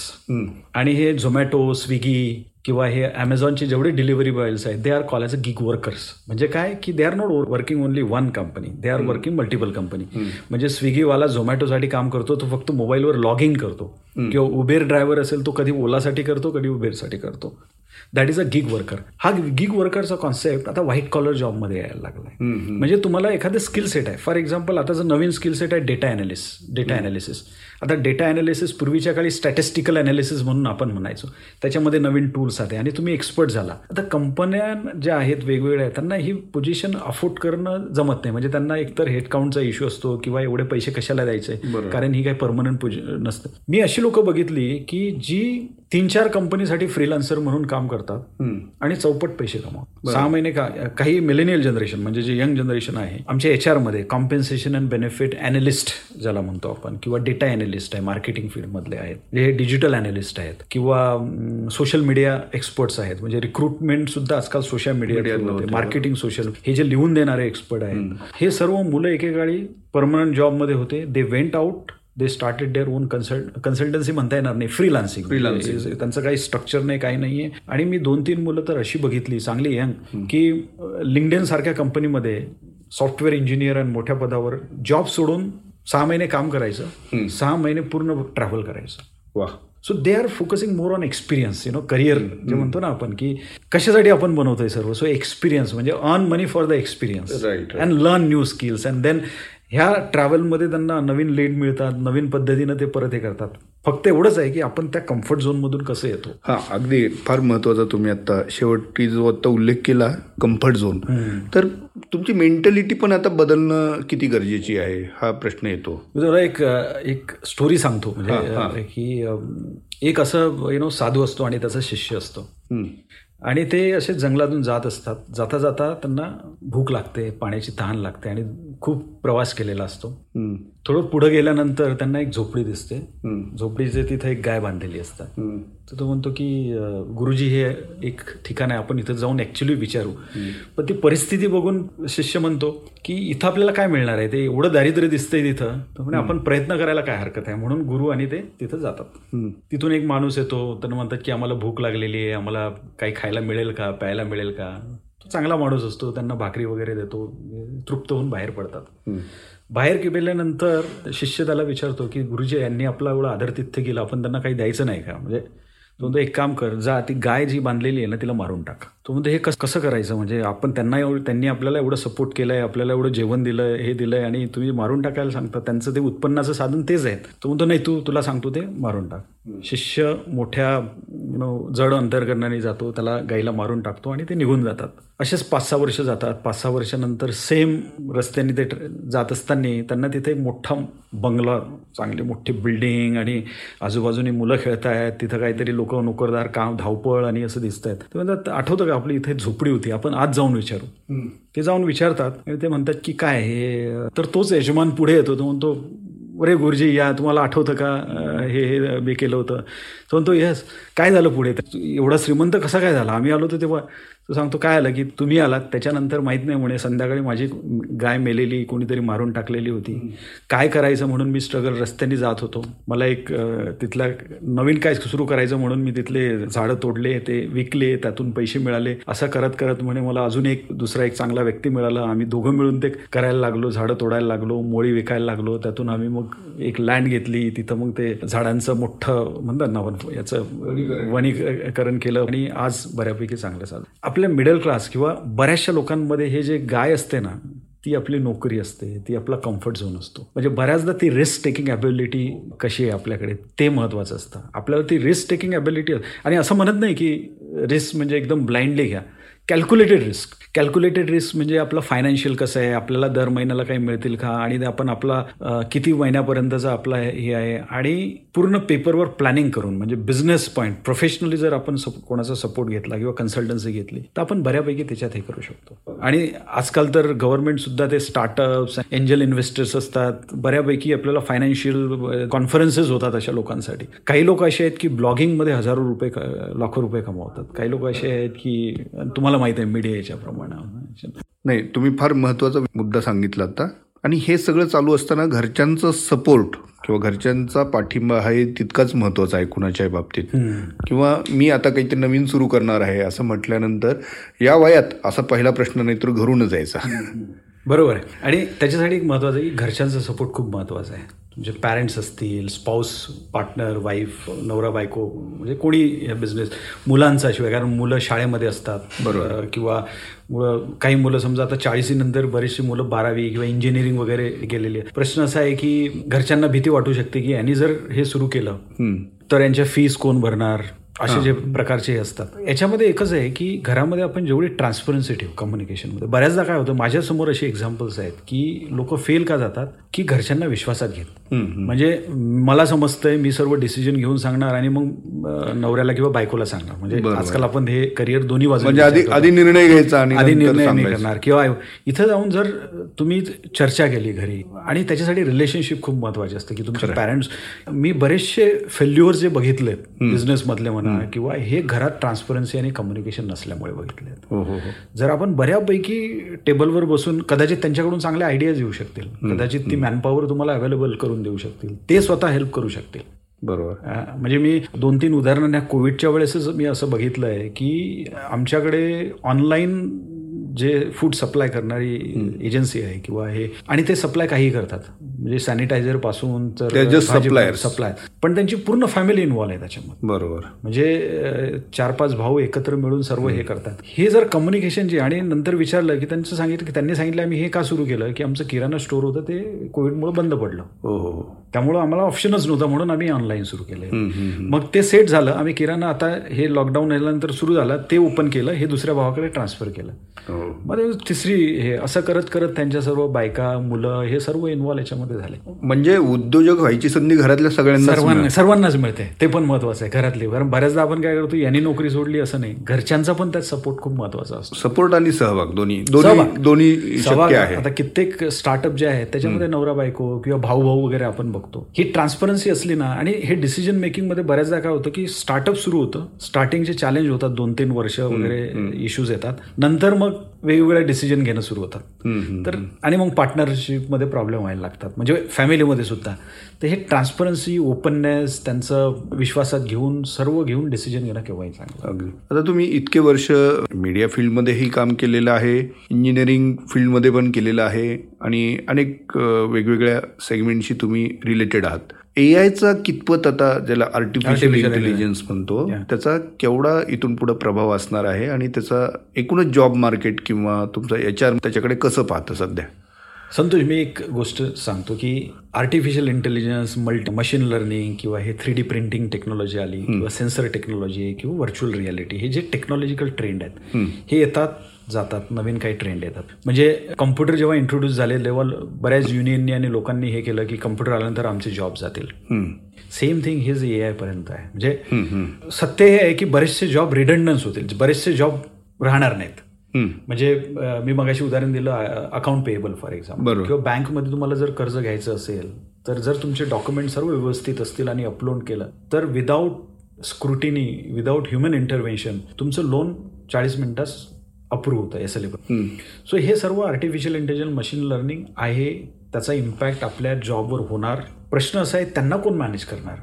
आणि हे झोमॅटो स्विगी किंवा हे अमेझॉनचे जेवढे डिलिव्हरी बॉयज आहेत they are call as a gig workers म्हणजे काय? की they are not working only one company they are working multiple company म्हणजे स्विगीवाला झोमॅटोसाठी काम करतो तो फक्त मोबाईलवर लॉग इन करतो. किंवा उबेर ड्रायव्हर असेल तो कधी ओलासाठी करतो कधी उबेरसाठी करतो. That is a gig worker हा गिग वर्करचा कॉन्सेप्ट आता व्हाईट कॉलर जॉबमध्ये यायला लागलाय. म्हणजे तुम्हाला एखादं स्किल सेट आहे. फॉर एक्झाम्पल आता जर नवीन स्किल सेट आहे डेटा अनालिस डेटा अनालिसिस आता डेटा अनालिसिस पूर्वीच्या काळी स्टॅटिस्टिकल अनालिसिस म्हणून आपण म्हणायचो. त्याच्यामध्ये नवीन टूल्स आले आणि तुम्ही एक्सपर्ट झाला. आता कंपन्या ज्या आहेत वेगवेगळ्या आहेत त्यांना ही पोझिशन अफोर्ड करणं जमत नाही. म्हणजे त्यांना एकतर हेडकाउंटचा इश्यू असतो किंवा एवढे पैसे कशाला द्यायचे? कारण ही काही परमनंट पोझिशन नसतं. मी अशी लोक बघितली की जी तीन चार कंपनीसाठी फ्रीलान्सर म्हणून काम करतात आणि चौपट पैसे कमावतात. सहा महिने का काही मिलेनियल जनरेशन म्हणजे जे यंग जनरेशन आहे आमच्या एच मध्ये कॉम्पेन्सेशन अँड बेनिफिट अनालिस्ट ज्याला म्हणतो आपण किंवा डेटा अनालिस्ट आहे मार्केटिंग फील्डमधले आहेत जे डिजिटल अनालिस्ट आहेत किंवा सोशल मीडिया एक्सपर्ट्स आहेत म्हणजे रिक्रुटमेंट सुद्धा आजकाल सोशल मीडिया मार्केटिंग सोशल हे जे लिहून देणारे एक्सपर्ट आहेत हे सर्व मुलं एकेकाळी परमनंट जॉबमध्ये होते. They went out they started their own consult consultancy म्हणता येणार नाही फ्रीलान्सिंग Freelancing. त्यांचं काही स्ट्रक्चर नाही काही नाहीये. आणि मी दोन तीन मुलं तर अशी बघितली चांगली यंग की लिंकडेन सारख्या कंपनीमध्ये सॉफ्टवेअर इंजिनियर आणि मोठ्या पदावर जॉब सोडून सहा महिने काम करायचं सहा महिने पूर्ण ट्रॅव्हल करायचं. वा so they are focusing more on experience you know career जे म्हणतो ना आपण की कशासाठी आपण बनवतोय सर्व? सो एक्सपिरियन्स म्हणजे earn money for the experience. And learn new skills and then ह्या ट्रॅव्हलमध्ये त्यांना नवीन लीड मिळतात नवीन पद्धतीनं ते परत हे करतात. फक्त एवढंच आहे की आपण त्या कम्फर्ट झोनमधून कसं येतो. हा अगदी फार महत्त्वाचा तुम्ही आता शेवटी जो आता उल्लेख केला कम्फर्ट झोन तर तुमची मेंटॅलिटी पण आता बदलणं किती गरजेची आहे हा प्रश्न येतो. मी तुला एक एक स्टोरी सांगतो. म्हणजे की एक असं यु नो साधू असतो आणि त्याचा शिष्य असतो. आणि ते असे जंगलातून जात असतात. जाता जाता त्यांना भूक लागते पाण्याची तहान लागते आणि खूप प्रवास केलेला असतो. थोडं पुढे गेल्यानंतर त्यांना एक झोपडी दिसते. झोपडीचे तिथे एक गाय बांधलेली असतात. तर तो म्हणतो की गुरुजी हे एक ठिकाण आहे आपण इथं जाऊन ॲक्च्युली विचारू. पण ती परिस्थिती बघून शिष्य म्हणतो की इथं आपल्याला काय मिळणार आहे? ते एवढं दारिद्र्य दिसतंय तिथं. तर म्हणे आपण प्रयत्न करायला काय हरकत आहे? म्हणून गुरु आणि ते तिथं जातात. तिथून एक माणूस येतो. त्यांना म्हणतात की आम्हाला भूक लागलेली आहे. आम्हाला काही खायला मिळेल का? प्यायला मिळेल का? तो चांगला माणूस असतो. त्यांना भाकरी वगैरे देतो. तृप्त होऊन बाहेर पडतात. बाहेर गेल्यानंतर शिष्य त्याला विचारतो की गुरुजी यांनी आपला एवढं आदरतिथ्य केलं आपण त्यांना काही द्यायचं नाही का? म्हणजे तो म्हणतो एक काम कर जा ती गाय जी बांधलेली आहे ना तिला मारून टाक. तो म्हणतो हे कस कसं करायचं? म्हणजे आपण त्यांना एवढं त्यांनी आपल्याला एवढं सपोर्ट केलं आहे आपल्याला एवढं जेवण दिलं आहे हे दिलं आहे आणि तुम्ही मारून टाकायला सांगता त्यांचं ते उत्पन्नाचं साधन तेच आहे. तो म्हणतो नाही तू तुला सांगतो ते मारून टाक. शिष्य मोठ्या यु नो जड अंतर करण्याने जातो त्याला गाईला मारून टाकतो आणि ते निघून जातात. असेच पाच सहा वर्ष जातात. पाच सहा वर्षानंतर सेम रस्त्याने ते जात असताना त्यांना तिथे एक मोठा बंगला चांगली मोठी बिल्डिंग आणि आजूबाजूनी मुलं खेळत आहेत. तिथं काहीतरी लोक नोकरदार काम धावपळ आणि असं दिसत आहेत. ते म्हणतात आठवतं का आपली इथे झोपडी होती? आपण आज जाऊन विचारू. ते जाऊन विचारतात आणि ते म्हणतात की काय हे? तर तोच यजमान पुढे येतो. तो म्हणतो अरे गुरुजी या तुम्हाला आठवतं का? हे हे मी केलं होतं. तो म्हणतो येस काय झालं पुढे? एवढा श्रीमंत कसा काय झाला? आम्ही आलो तर तेव्हा तो सांगतो काय आलं की तुम्ही आलात त्याच्यानंतर माहीत नाही म्हणे संध्याकाळी माझी गाय मेलेली कोणीतरी मारून टाकलेली होती. काय करायचं म्हणून मी स्ट्रगल रस्त्याने जात होतो. मला एक तिथला नवीन काय सुरू करायचं म्हणून मी तिथले झाडं तोडले ते विकले त्यातून पैसे मिळाले. असं करत करत म्हणे मला अजून एक दुसरा एक चांगला व्यक्ती मिळाला. आम्ही दोघं मिळून ते करायला लागलो झाडं तोडायला लागलो मोळी विकायला लागलो. त्यातून आम्ही मग एक लँड घेतली. तिथं मग ते झाडांचं मोठं म्हणतात ना याचं वनीकरण. केलं आणि आज बऱ्यापैकी चांगलं चाललं आपल्या मिडल क्लास किंवा बऱ्याचशा लोकांमध्ये हे जे गाय असते ना ती आपली नोकरी असते ती आपला कम्फर्ट झोन असतो. म्हणजे बऱ्याचदा ती रिस्क टेकिंग ॲबिलिटी कशी आहे आपल्याकडे ते महत्त्वाचं असतं. आपल्याला ती रिस्क टेकिंग ॲबिलिटी आणि असं म्हणत नाही की रिस्क म्हणजे एकदम ब्लाइंडली घ्या. कॅल्क्युलेटेड रिस्क कॅल्क्युलेटेड रिस्क म्हणजे आपलं फायनान्शियल कसं आहे आपल्याला दर महिन्याला काही मिळतील का आणि आपण आपला किती महिन्यापर्यंतचा आपला हे आहे आणि पूर्ण पेपरवर प्लॅनिंग करून म्हणजे बिझनेस पॉईंट प्रोफेशनली जर आपण सप कोणाचा सपोर्ट घेतला किंवा कन्सल्टन्सी घेतली तर आपण बऱ्यापैकी त्याच्यात हे करू शकतो. आणि आजकाल तर गव्हर्नमेंटसुद्धा ते स्टार्टअप्स एंजल इन्व्हेस्टर्स असतात बऱ्यापैकी आपल्याला फायनान्शियल कॉन्फरन्सेस होतात अशा लोकांसाठी. काही लोक असे आहेत की ब्लॉगिंगमध्ये हजारो रुपये लाखो रुपये कमावतात. काही लोक असे आहेत की तुम्हाला माहिती आहे मीडिया याच्याप्रमाणे. नाही तुम्ही फार महत्त्वाचा मुद्दा सांगितला आता. आणि हे सगळं चालू असताना घरच्यांचं सपोर्ट किंवा घरच्यांचा पाठिंबा हा तितकाच महत्त्वाचा आहे कुणाच्याही बाबतीत. किंवा मी आता काहीतरी नवीन सुरू करणार आहे असं म्हटल्यानंतर या वयात असा पहिला प्रश्न नाही तर घरूनच जायचा बरोबर आहे. आणि त्याच्यासाठी एक महत्वाचं आहे की घरच्यांचा सपोर्ट खूप महत्त्वाचा आहे. तुमचे पॅरेंट्स असतील स्पाऊस पार्टनर वाईफ नवरा बायको म्हणजे कोणी या बिझनेस मुलांचा शिवाय कारण मुलं शाळेमध्ये असतात. बरोबर. किंवा मुलं काही मुलं समजा आता चाळीसीनंतर बरीचशी मुलं बारावी किंवा इंजिनिअरिंग वगैरे गेलेली आहेत. प्रश्न असा आहे की घरच्यांना भीती वाटू शकते की यांनी जर हे सुरू केलं तर यांच्या फीस कोण भरणार? असे जे प्रकारचे असतात. याच्यामध्ये एकच आहे की घरामध्ये आपण जेवढी ट्रान्सपरन्सी ठेवू कम्युनिकेशनमध्ये बऱ्याचदा काय होतं माझ्यासमोर अशी एक्झाम्पल्स आहेत की लोक फेल का जातात की घरच्यांना विश्वासात घेत. म्हणजे मला समजतंय मी सर्व डिसिजन घेऊन सांगणार आणि मग नवऱ्याला किंवा बायकोला सांगणार. म्हणजे आजकाल आपण हे करिअर दोन्ही बाजू आधी आधी निर्णय घ्यायचा आणि आधी निर्णय नाही करणार. किंवा इथं जाऊन जर तुम्ही चर्चा केली घरी आणि त्याच्यासाठी रिलेशनशिप खूप महत्त्वाचे असते की तुमचे पॅरेंट्स मी बरेचसे फेल्युअर जे बघितले बिझनेस मधले म्हणा किंवा हे घरात ट्रान्सपरन्सी आणि कम्युनिकेशन नसल्यामुळे बघितले जर आपण बऱ्यापैकी टेबलवर बसून कदाचित त्यांच्याकडून चांगल्या आयडियाज येऊ शकतील. कदाचित ती मॅनपॉवर तुम्हाला अवेलेबल करून देऊ शकतील. ते स्वतः हेल्प करू शकतील. बरोबर. म्हणजे मी दोन तीन उदाहरणं कोविडच्या वेळेसच मी असं बघितलं आहे की आमच्याकडे ऑनलाईन जे फूड सप्लाय करणारी एजन्सी आहे किंवा हे आणि ते सप्लाय काही करतात. म्हणजे सॅनिटायझरपासून तर सप्लाय सप्लाय पण त्यांची पूर्ण फॅमिली इन्व्हॉल्व आहे त्याच्यामध्ये. बरोबर. म्हणजे चार पाच भाऊ एकत्र मिळून सर्व हे करतात. हे जर कम्युनिकेशन जे आणि नंतर विचारलं की त्यांचं सांगितलं की त्यांनी सांगितलं आम्ही हे का सुरू केलं की आमचं किराणा स्टोअर होतं ते कोविडमुळे बंद पडलं. हो हो त्यामुळं आम्हाला ऑप्शनच नव्हता म्हणून आम्ही ऑनलाईन सुरू केलं मग ते सेट झालं आम्ही किराणा आता हे लॉकडाऊन झाल्यानंतर सुरू झालं ते ओपन केलं हे दुसऱ्या भावाकडे ट्रान्सफर केलं. मग तिसरी हे असं करत करत त्यांच्या सर्व बायका मुलं हे सर्व इन्व्हॉल्व याच्यामध्ये. झाले. म्हणजे उद्योजक व्हायची संधी घरातल्या सगळ्यांना सर्वांना सर्वांनाच मिळते. ते पण महत्वाचं आहे घरातली. कारण बऱ्याचदा आपण काय करतो यांनी नोकरी सोडली असं नाही. घरच्यांचा पण त्यात सपोर्ट खूप महत्त्वाचा असतो. सपोर्ट आणि सहभाग दोन्ही दोन्ही शक्य आहे. आता कित्येक स्टार्टअप जे आहेत त्याच्यामध्ये नवरा बायको किंवा भाऊ भाऊ वगैरे आपण बघतो. ही ट्रान्सपरन्सी असली ना आणि हे डिसिजन मेकिंगमध्ये बऱ्याचदा काय होतं की स्टार्टअप सुरू होतं. स्टार्टिंगचे चॅलेंज होतात दोन तीन वर्ष वगैरे इश्यूज येतात. नंतर मग वेगवेगळ्या डिसिजन घेणं सुरू होतात. तर आणि मग पार्टनरशिपमध्ये प्रॉब्लेम व्हायला लागतात. म्हणजे फॅमिलीमध्ये सुद्धा. तर हे ट्रान्सपरन्सी ओपननेस त्यांचं विश्वासात घेऊन सर्व घेऊन डिसिजन घेणं केव्हाही चांगलं अगदी. आता तुम्ही इतके वर्ष मीडिया फील्डमध्येही काम केलेलं आहे इंजिनिअरिंग फील्डमध्ये पण केलेलं आहे आणि अनेक वेगवेगळ्या सेगमेंटशी तुम्ही रिलेटेड आहात. ए आयचा कितपत आता ज्याला आर्टिफिशियल इंटेलिजन्स म्हणतो. त्याचा केवढा इथून पुढे प्रभाव असणार आहे आणि त्याचा एकूणच जॉब मार्केट किंवा तुमचं एच आर त्याच्याकडे कसं पाहतं सध्या? संतोष मी एक गोष्ट सांगतो की artificial intelligence multi machine learning किंवा हे थ्री डी प्रिंटिंग टेक्नॉलॉजी आली किंवा सेन्सर टेक्नॉलॉजी किंवा व्हर्च्युअल रियालिटी हे जे टेक्नॉलॉजिकल ट्रेंड आहेत हे येतात जातात नवीन काही ट्रेंड येतात. म्हणजे कम्प्युटर जेव्हा इंट्रोड्यूस झाले लेवल बऱ्याच युनियननी आणि लोकांनी हे केलं की कम्प्युटर आल्यानंतर आमचे जॉब जातील. सेम थिंग हेच ए आय पर्यंत आहे. म्हणजे सत्य हे आहे की बरेचसे जॉब रिडंडन्स होतील. बरेचसे जॉब राहणार नाहीत. म्हणजे मी मगाशी उदाहरण दिलं अकाउंट पेएबल फॉर एक्झाम्पल. किंवा बँकमध्ये तुम्हाला जर कर्ज घ्यायचं असेल तर जर तुमचे डॉक्युमेंट सर्व व्यवस्थित असतील आणि अपलोड केलं तर without scrutiny without human intervention तुमचं लोन चाळीस मिनिटात अप्रूव्ह होतं एस एल हम्म. सो हे सर्व आर्टिफिशियल इंटेलिजन्स मशीन लर्निंग आहे त्याचा इम्पॅक्ट आपल्या जॉबवर होणार. प्रश्न असा आहे त्यांना कोण मॅनेज करणार?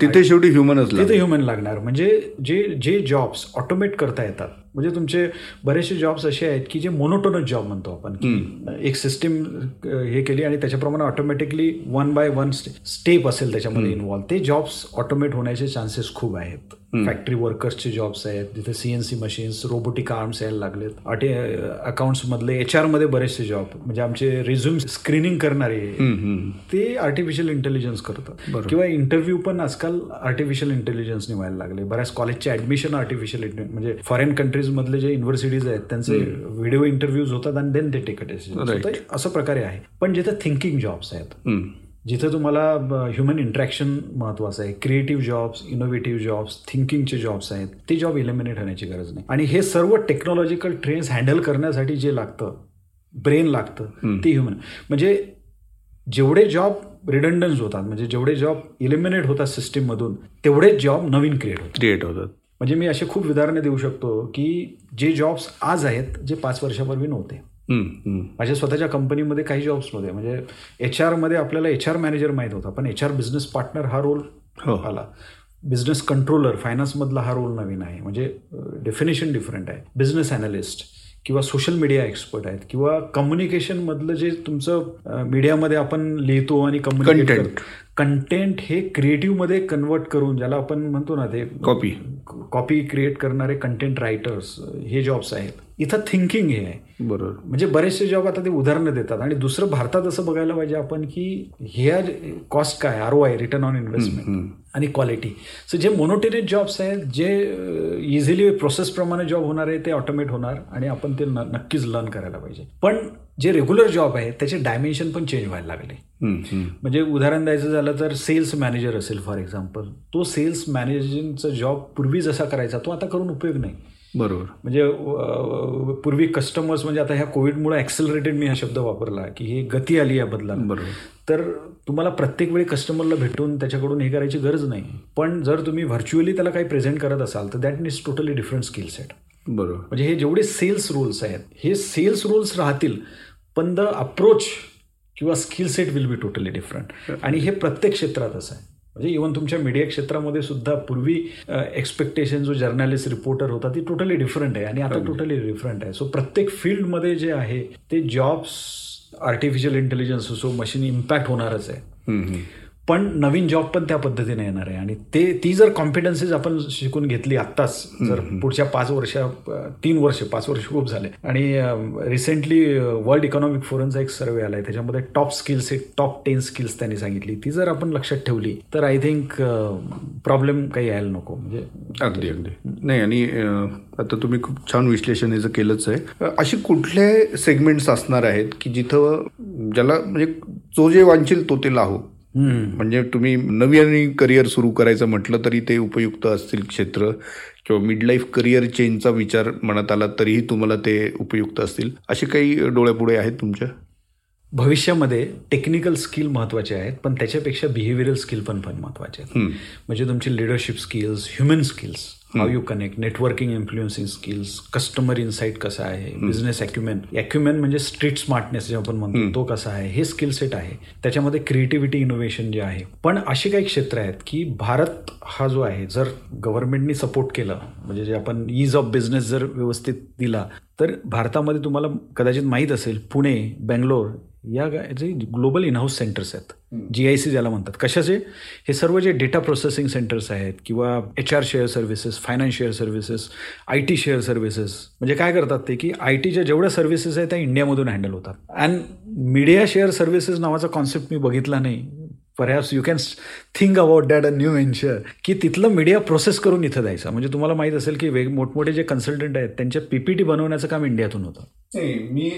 तिथे शेवटी ह्युमनच तिथे ह्युमन लागणार. म्हणजे जे जे जॉब्स ऑटोमेट करता येतात म्हणजे तुमचे बरेचसे जॉब्स असे आहेत की जे मोनोटोनस जॉब म्हणतो आपण की एक सिस्टीम हे केली आणि त्याच्याप्रमाणे automatically one by one step असेल त्याच्यामध्ये इन्व्हॉल्व ते जॉब्स ऑटोमेट होण्याचे चान्सेस खूप आहेत. फॅक्टरी वर्कर्सचे जॉब्स आहेत तिथे सीएनसी मशीन्स रोबोटिक आर्म्स यायला लागलेत. अटे अकाउंट्स मधले एच आरमध्ये बरेचसे जॉब म्हणजे आमचे रिझ्युम स्क्रीनिंग करणारे ते आर्टिफिशियल इंटेलिजन्स करतात. किंवा इंटरव्ह्यू पण आजकाल आर्टिफिशियल इंटेलिजन्सने व्हायला लागले. बऱ्याच कॉलेजचे ऍडमिशन आर्टिफिशियल म्हणजे फॉरेन कंट्रीज मधले जे युनिव्हर्सिटीज आहेत त्यांचे व्हिडिओ इंटरव्ह्यूज होतात आणि देन ते टेक. असं प्रकारे आहे. पण जिथे थिंकिंग जॉब्स आहेत जिथे तुम्हाला ह्युमन इंट्रॅक्शन महत्वाचं आहे. क्रिएटिव्ह जॉब्स इनोव्हेटिव्ह जॉब्स थिंकिंगचे जॉब्स आहेत. ते जॉब इलिमिनेट होण्याची गरज नाही. आणि हे सर्व टेक्नॉलॉजिकल ट्रेंड्स हँडल करण्यासाठी जे लागतं ब्रेन लागतं ते ह्युमन म्हणजे जेवढे जॉब रिडंडन्स होतात म्हणजे जेवढे जॉब इलिमिनेट होतात सिस्टीममधून तेवढेच जॉब नवीन क्रिएट होतात. क्रिएट होतात. म्हणजे मी असे खूप उदाहरणे देऊ शकतो की जे जॉब्स आज आहेत जे पाच वर्षापूर्वी नव्हते. माझ्या स्वतःच्या कंपनीमध्ये काही जॉब्स नव्हते म्हणजे एच आरमध्ये आपल्याला एच आर मॅनेजर माहीत होता पण एच आर बिझनेस पार्टनर हा रोल हो. आला. बिझनेस कंट्रोलर फायनान्समधला हा रोल नवीन आहे. म्हणजे डेफिनेशन डिफरंट आहे. बिझनेस अनालिस्ट किंवा सोशल मीडिया एक्सपर्ट आहेत किंवा कम्युनिकेशनमधलं जे तुमचं मीडियामध्ये आपण लिहितो आणि कम्युनिकेट. कंटेंट हे क्रिएटिव्हमध्ये कन्वर्ट करून ज्याला आपण म्हणतो ना ते Copy. कॉपी क्रिएट करणारे कंटेंट रायटर्स हे जॉब्स आहेत. इथं थिंकिंग हे आहे. बरोबर. म्हणजे बरेचसे जॉब आता ते उदाहरणं देतात. आणि दुसरं भारतात असं बघायला पाहिजे आपण की ह्या कॉस्ट काय R O I return on investment आणि क्वालिटी सो जे मोनोटेनेट जॉब्स आहेत जे इझिली प्रोसेसप्रमाणे जॉब होणार आहे ते ऑटोमेट होणार आणि आपण ते नक्कीच लर्न करायला पाहिजे. पण जे रेग्युलर जॉब आहे त्याचे डायमेन्शन पण चेंज व्हायला लागले. म्हणजे उदाहरण द्यायचं झालं तर सेल्स मॅनेजर असेल फॉर एक्झाम्पल तो सेल्स मॅनेजिंगचा जॉब पूर्वी जसा करायचा तो आता करून उपयोग नाही. बरोबर. म्हणजे पूर्वी कस्टमर्स म्हणजे आता ह्या कोविडमुळे ॲक्सेलरेटेड मी हा शब्द वापरला की ही गती आली या बदलाला. बरोबर. तर तुम्हाला प्रत्येक वेळी कस्टमरला भेटून त्याच्याकडून हे करायची गरज नाही. पण जर तुम्ही व्हर्च्युअली त्याला काही प्रेझेंट करत असाल तर that means totally different skill set बरोबर. म्हणजे हे जेवढे सेल्स रूल्स आहेत हे सेल्स रूल्स राहतील पण द अप्रोच किंवा skill set will be totally different आणि हे प्रत्येक क्षेत्रात असं आहे. म्हणजे इव्हन तुमच्या मीडिया क्षेत्रामध्ये सुद्धा पूर्वी एक्सपेक्टेशन जो जर्नलिस्ट रिपोर्टर होता ती टोटली डिफरंट आहे. आणि आता टोटली डिफरंट आहे. सो प्रत्येक फील्डमध्ये जे आहे ते जॉब्स आर्टिफिशियल इंटेलिजन्स असो मशीन इम्पॅक्ट होणारच आहे. पण नवीन जॉब पण त्या पद्धतीने येणार आहे. आणि ते ती जर कॉम्पिटन्सीज आपण शिकून घेतली आत्ताच जर पुढच्या पाच वर्ष तीन वर्ष पाच वर्ष खूप झाले. आणि रिसेंटली वर्ल्ड इकॉनॉमिक फोरमचा एक सर्वे आलाय. त्याच्यामध्ये टॉप स्किल्स एक टॉप टेन स्किल्स त्यांनी सांगितली. ती जर आपण लक्षात ठेवली तर आय थिंक प्रॉब्लेम काही यायला नको. म्हणजे अगदी अगदी. नाही आणि आता तुम्ही खूप छान विश्लेषण याचं केलंच आहे. अशी कुठले सेगमेंट्स असणार आहेत की जिथं ज्याला म्हणजे जो जे वांचेल तो ते लाहो. म्हणजे तुम्ही नवीन करिअर सुरू करायचं म्हटलं तरी ते उपयुक्त असतील क्षेत्र किंवा मिड लाईफ करिअर चेंजचा विचार मनात आला तरीही तुम्हाला ते उपयुक्त असतील. असे काही डोळ्यापुढे आहेत तुमच्या? भविष्यामध्ये टेक्निकल स्किल महत्त्वाचे आहेत पण त्याच्यापेक्षा बिहेवियरल स्किल पण पण महत्त्वाचे आहेत. म्हणजे तुमची leadership skills human skills how you connect networking influencing skills customer insight कसं आहे? बिझनेस ॲक्युमेन ॲक्युमेन म्हणजे स्ट्रीट स्मार्टनेस जे आपण म्हणतो तो कसा आहे? हे स्किल सेट आहे. त्याच्यामध्ये क्रिएटिव्हिटी इनोव्हेशन जे आहे. पण अशी काही क्षेत्र आहेत की भारत हा जो आहे जर गव्हर्नमेंटनी सपोर्ट केलं म्हणजे जे आपण ईज ऑफ बिझनेस जर व्यवस्थित दिला तर भारतामध्ये तुम्हाला कदाचित माहीत असेल पुणे बेंगलोर या जे ग्लोबल इनहाऊस सेंटर्स आहेत. जी आय सी ज्याला म्हणतात. कशाचे? हे सर्व जे डेटा प्रोसेसिंग सेंटर्स आहेत किंवा H R share services finance share services I T share services म्हणजे काय करतात ते की आय टीच्या जेवढ्या सर्व्हिसेस आहेत त्या इंडियामधून हँडल होतात. अँड मीडिया शेअर सर्व्हिसेस नावाचा कॉन्सेप्ट मी बघितला नाही. Perhaps you can think about that a new venture की तिथलं मीडिया प्रोसेस करून इथं द्यायचं म्हणजे तुम्हाला माहीत असेल की वेग मोठमोठे जे कन्सल्टंट आहेत त्यांच्या पीपीटी बनवण्याचं काम इंडियातून होतं. नाही मी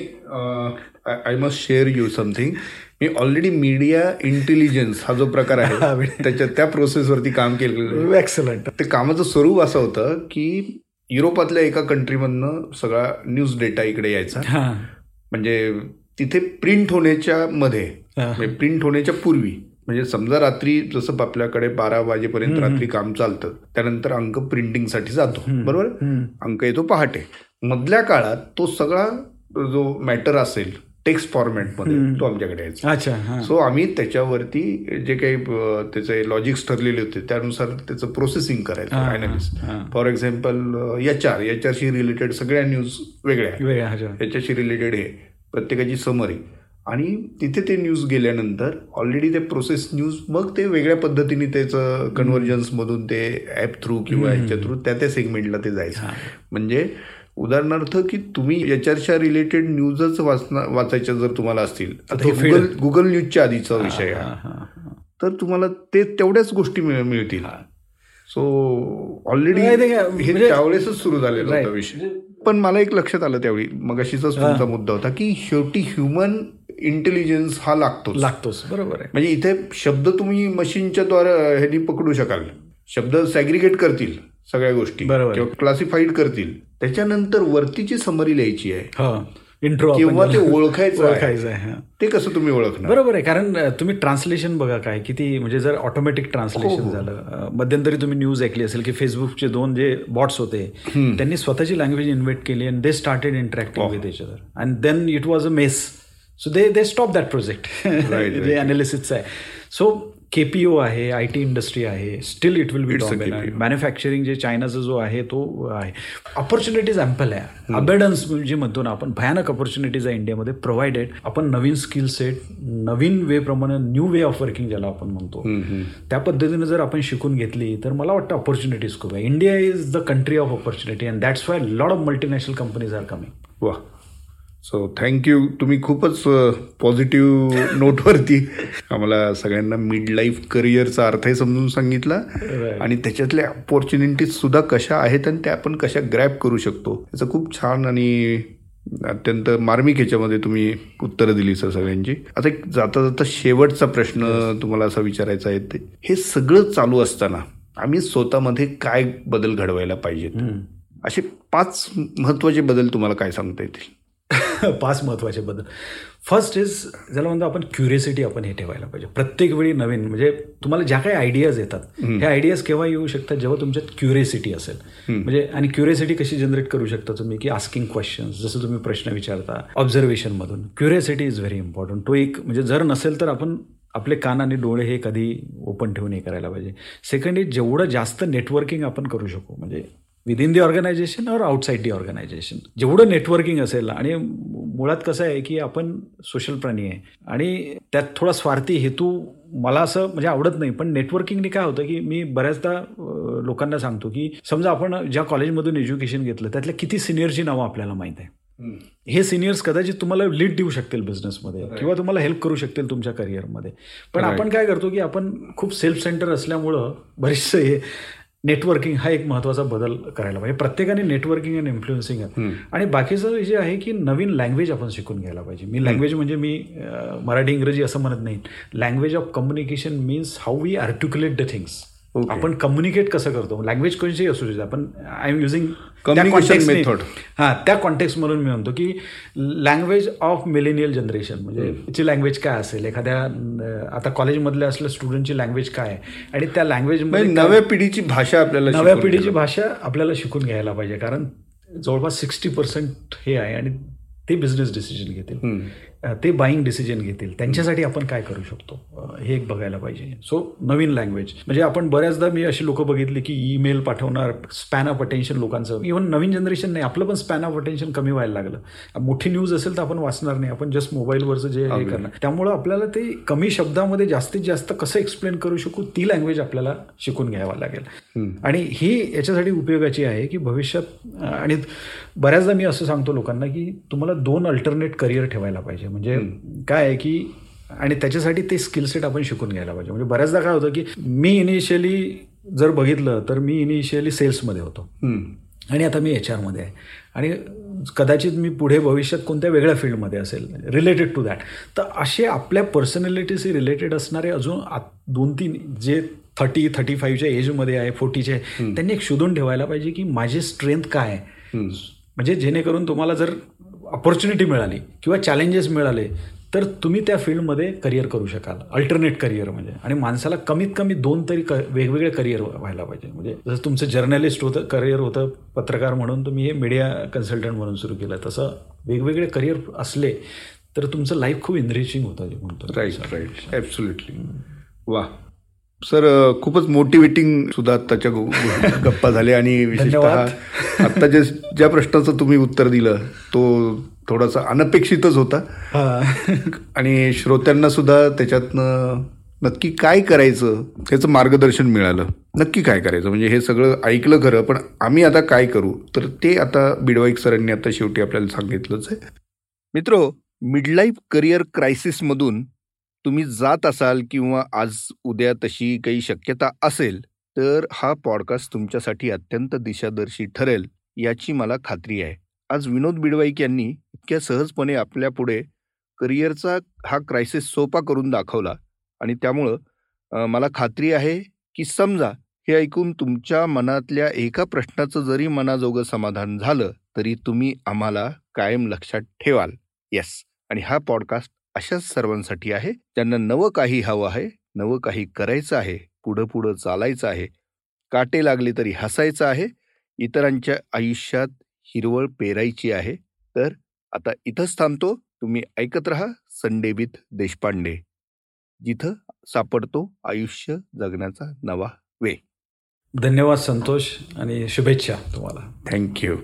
I must share you something me already media intelligence हा जो प्रकार आहे त्याच्या त्या प्रोसेसवरती काम केलेलं एक्सलंट ते कामाचं स्वरूप असं होतं की युरोपातल्या एका कंट्रीमधनं सगळा न्यूज डेटा इकडे यायचा. म्हणजे तिथे प्रिंट होण्याच्या मध्ये प्रिंट होण्याच्या पूर्वी म्हणजे समजा रात्री जसं आपल्याकडे बारा वाजेपर्यंत रात्री काम चालतं त्यानंतर अंक प्रिंटिंगसाठी जातो बरोबर? अंक येतो पहाटे. मधल्या काळात तो सगळा जो मॅटर असेल टेक्स्ट फॉर्मॅटमध्ये तो आमच्याकडे यायचा. अच्छा सो आम्ही त्याच्यावरती जे काही त्याचे लॉजिक्स ठरलेले होते त्यानुसार त्याचं प्रोसेसिंग करायचं analyst for example H R आरशी related सगळ्या न्यूज वेगळ्या. याच्याशी रिलेटेड हे प्रत्येकाची समरी आणि तिथे ते न्यूज गेल्यानंतर ऑलरेडी ते प्रोसेस न्यूज मग ते वेगळ्या पद्धतीने त्याचं कन्व्हर्जन्समधून ते ॲप थ्रू किंवा ह्याच्या थ्रू त्या त्या सेगमेंटला ते जायचं. म्हणजे उदाहरणार्थ की तुम्ही याच्याच्या रिलेटेड न्यूजच वाचना वाचायच्या जर तुम्हाला असतील गुगल गुगल न्यूजच्या आधीचा विषय आहे. तर तुम्हाला ते तेवढ्याच गोष्टी मिळतील. सो ऑलरेडी हे त्यावेळेसच सुरू झालेला होता विषय. पण मला एक लक्षात आलं त्यावेळी मग अशीच तुमचा मुद्दा होता की शेवटी ह्युमन इंटेलिजन्स हा लागतो लागतोच. बरोबर आहे. म्हणजे इथे शब्द तुम्ही मशीनच्या द्वारे ह्यानी पकडू शकाल. शब्द सॅग्रिगेट करतील सगळ्या गोष्टी. किंवा क्लासिफाईड करतील. त्याच्यानंतर वरतीची समरी लिहायची आहे. इंट्रो किंवा ते ओळखायचं ओळखायचं आहे ते कसं तुम्ही ओळखणार? बरोबर आहे. कारण तुम्ही ट्रान्सलेशन बघा काय किती म्हणजे जर ऑटोमॅटिक ट्रान्सलेशन झालं मध्यंतरी तुम्ही न्यूज ऐकली असेल की फेसबुकचे दोन जे बॉट्स होते त्यांनी स्वतःची लँग्वेज इन्व्हेंट केली and they started interacting with each other and then it was a mess so they they stop that project जे अनालिसिसचं आहे सो केपीओ आहे आय टी इंडस्ट्री आहे still it will be dominant manufacturing जे चायनाचा जो आहे तो आहे. ऑपॉर्च्युनिटीज ॲम्पल आहे. अबेडन्स जे म्हणतो ना आपण भयानक ऑपॉर्च्युनिटीज आहे इंडियामध्ये प्रोव्हाइडेड आपण नवीन स्किल सेट नवीन वे प्रमाणे न्यू वे ऑफ वर्किंग ज्याला आपण म्हणतो. त्या पद्धतीने जर आपण शिकून घेतली तर मला वाटतं ऑपॉर्च्युनिटीज खूप आहे. India is the country of opportunity and that's why lot of multinational companies are coming वा सो थँक्यू तुम्ही खूपच पॉझिटिव्ह नोटवरती आम्हाला सगळ्यांना मिड लाईफ करिअरचा अर्थही समजून सांगितला. आणि त्याच्यातल्या ऑपॉर्च्युनिटीज सुद्धा कशा आहेत आणि त्या आपण कशा ग्रॅप करू शकतो? याचं खूप छान आणि अत्यंत मार्मिक ह्याच्यामध्ये तुम्ही उत्तरं दिली सर सगळ्यांची. आता एक जाता जाता शेवटचा प्रश्न तुम्हाला असा विचारायचा आहे. हे सगळं चालू असताना आम्ही स्वतःमध्ये काय बदल घडवायला पाहिजेत? असे पाच महत्त्वाचे बदल तुम्हाला काय सांगता येतील? पाच महत्त्वाचे बदल. फर्स्ट इज ज्याला म्हणतो आपण क्युरियोसिटी आपण हे ठेवायला पाहिजे. प्रत्येक वेळी नवीन म्हणजे तुम्हाला ज्या काही आयडियाज येतात हे आयडियाज केव्हा येऊ शकतात? जेव्हा तुमच्यात क्युरियोसिटी असेल. म्हणजे आणि क्युरियोसिटी कशी जनरेट करू शकता तुम्ही? की आस्किंग क्वेश्चन्स जसं तुम्ही प्रश्न विचारता ऑब्झर्वेशनमधून क्युरियोसिटी इज व्हेरी इम्पॉर्टंट तो एक म्हणजे जर नसेल तर आपण आपले कान आणि डोळे हे कधी ओपन ठेवून हे करायला पाहिजे. सेकंड इज जेवढं जास्त नेटवर्किंग आपण करू शकू म्हणजे विदिन दी ऑर्गनायझेशन और आउटसाईड दी ऑर्गनायझेशन जेवढं नेटवर्किंग असेल आणि मुळात कसं आहे की आपण सोशल प्राणी आहे आणि त्यात थोडा स्वार्थी हेतू मला असं म्हणजे आवडत नाही. पण नेटवर्किंगने काय होतं की मी बऱ्याचदा लोकांना सांगतो की समजा आपण ज्या कॉलेजमधून एज्युकेशन घेतलं त्यातल्या किती सिनियरची नावं आपल्याला माहीत आहे. हे सिनियर्स कदाचित तुम्हाला लीड देऊ शकतील बिझनेसमध्ये किंवा तुम्हाला हेल्प करू शकतील तुमच्या करिअरमध्ये पण आपण काय करतो की आपण खूप सेल्फ सेंटर असल्यामुळं बरेचसे हे नेटवर्किंग हा एक महत्त्वाचा बदल करायला पाहिजे. प्रत्येकाने नेटवर्किंग आणि इन्फ्लुएन्सिंग आणि बाकीचं जे आहे की नवीन लँग्वेज आपण शिकून घ्यायला पाहिजे. मी लँग्वेज म्हणजे मी मराठी इंग्रजी असं म्हणत नाही. Language of communication means how we articulate the things आपण कम्युनिकेट कसं करतो? लँग्वेज कोणची असू शकते आपण I am using communication method हां त्या कॉन्टेक्स्ट म्हणून मी म्हणतो की लँग्वेज ऑफ मिलेनियल जनरेशन म्हणजे तिची लँग्वेज काय असेल? एखाद्या आता कॉलेजमधल्या असल्या स्टुडंटची लँग्वेज काय आहे? आणि त्या लँग्वेज नव्या पिढीची भाषा आपल्याला नव्या पिढीची भाषा आपल्याला शिकून घ्यायला पाहिजे कारण जवळपास सिक्स्टी पर्सेंट हे आहे आणि ते बिझनेस डिसिजन घेतील. ते बाईंग डिसिजन घेतील. त्यांच्यासाठी आपण काय करू शकतो? हे एक बघायला पाहिजे. सो नवीन लँग्वेज म्हणजे आपण बऱ्याचदा मी अशी लोक बघितली की ईमेल पाठवणार स्पॅन ऑफ अटेन्शन लोकांचं. इव्हन नवीन जनरेशन नाही आपलं पण स्पॅन ऑफ अटेन्शन कमी व्हायला लागलं. मोठी न्यूज असेल तर आपण वाचणार नाही. आपण जस्ट मोबाईलवरचं जे हे करणार. त्यामुळं आपल्याला ते कमी शब्दामध्ये जास्तीत जास्त कसं एक्सप्लेन करू शकू ती लँग्वेज आपल्याला शिकून घ्यावा लागेल. आणि ही याच्यासाठी उपयोगाची आहे की भविष्यात आणि बऱ्याचदा मी असं सांगतो लोकांना की तुम्हाला दोन अल्टरनेट करिअर ठेवायला पाहिजे. म्हणजे काय आहे की आणि त्याच्यासाठी ते स्किल सेट आपण शिकून घ्यायला पाहिजे. म्हणजे बऱ्याचदा काय होतं की मी इनिशियली जर बघितलं तर मी इनिशियली सेल्समध्ये होतो. आणि आता मी एच आरमध्ये आहे. आणि कदाचित मी पुढे भविष्यात कोणत्या वेगळ्या फील्डमध्ये असेल रिलेटेड टू दॅट तर असे आपल्या पर्सनॅलिटीशी रिलेटेड असणारे अजून दोन तीन जे थर्टी थर्टी फाईव्हच्या एजमध्ये आहे फोर्टीचे त्यांनी एक शोधून ठेवायला पाहिजे की माझी स्ट्रेंथ काय आहे. म्हणजे जेणेकरून तुम्हाला जर ऑपॉर्च्युनिटी मिळाली किंवा चॅलेंजेस मिळाले तर तुम्ही त्या फील्डमध्ये करिअर करू शकाल. अल्टरनेट करिअर म्हणजे. आणि माणसाला कमीत कमी दोन तरी क वेगवेगळे करिअर व्हायला पाहिजे. म्हणजे जसं तुमचं जर्नलिस्ट होतं करिअर होतं पत्रकार म्हणून तुम्ही हे मीडिया कन्सल्टंट म्हणून सुरू केलं. तसं वेगवेगळे करिअर असले तर तुमचं लाईफ खूप इनरिचिंग होतं म्हणतो. राईट राईट ॲब्सोल्युटली वा सर खूपच मोटिवेटिंग सुद्धा आत्ताच्या गप्पा झाल्या आणि विशेषतः आत्ता जे ज्या प्रश्नाचं तुम्ही उत्तर दिलं तो थोडासा अनपेक्षितच होता. आणि श्रोत्यांना सुद्धा त्याच्यातनं नक्की काय करायचं त्याचं मार्गदर्शन मिळालं. नक्की काय करायचं? म्हणजे हे सगळं ऐकलं खरं पण आम्ही आता काय करू? तर ते आता बिडवाईक सरांनी आता शेवटी आपल्याला सांगितलंच आहे. मित्रो मिडलाईफ करिअर क्रायसिसमधून तुम्ही जात असाल किंवा आज उद्या तशी काही शक्यता असेल तर हा पॉडकास्ट तुमच्यासाठी अत्यंत दिशादर्शी ठरेल याची मला खात्री आहे. आज विनोद बिडवाईक यांनी इतक्या सहजपणे आपल्या पुढे करिअरचा हा क्रायसिस सोपा करून दाखवला आणि त्यामुळं मला खात्री आहे की समजा हे ऐकून तुमच्या मनातल्या एका प्रश्नाचं जरी मनाजोगं समाधान झालं तरी तुम्ही आम्हाला कायम लक्षात ठेवाल. येस आणि हा पॉडकास्ट अशाच सर्वांसाठी आहे. ज्यांना नवं काही हवं आहे. नवं काही करायचं आहे. पुढं पुढं चालायचं आहे. काटे लागले तरी हसायचं आहे. इतरांच्या आयुष्यात हिरवळ पेरायची आहे. तर आता इथंच थांबतो. तुम्ही ऐकत राहा संडे विथ देशपांडे. जिथं सापडतो आयुष्य जगण्याचा नवा वे. धन्यवाद संतोष आणि शुभेच्छा तुम्हाला. थँक्यू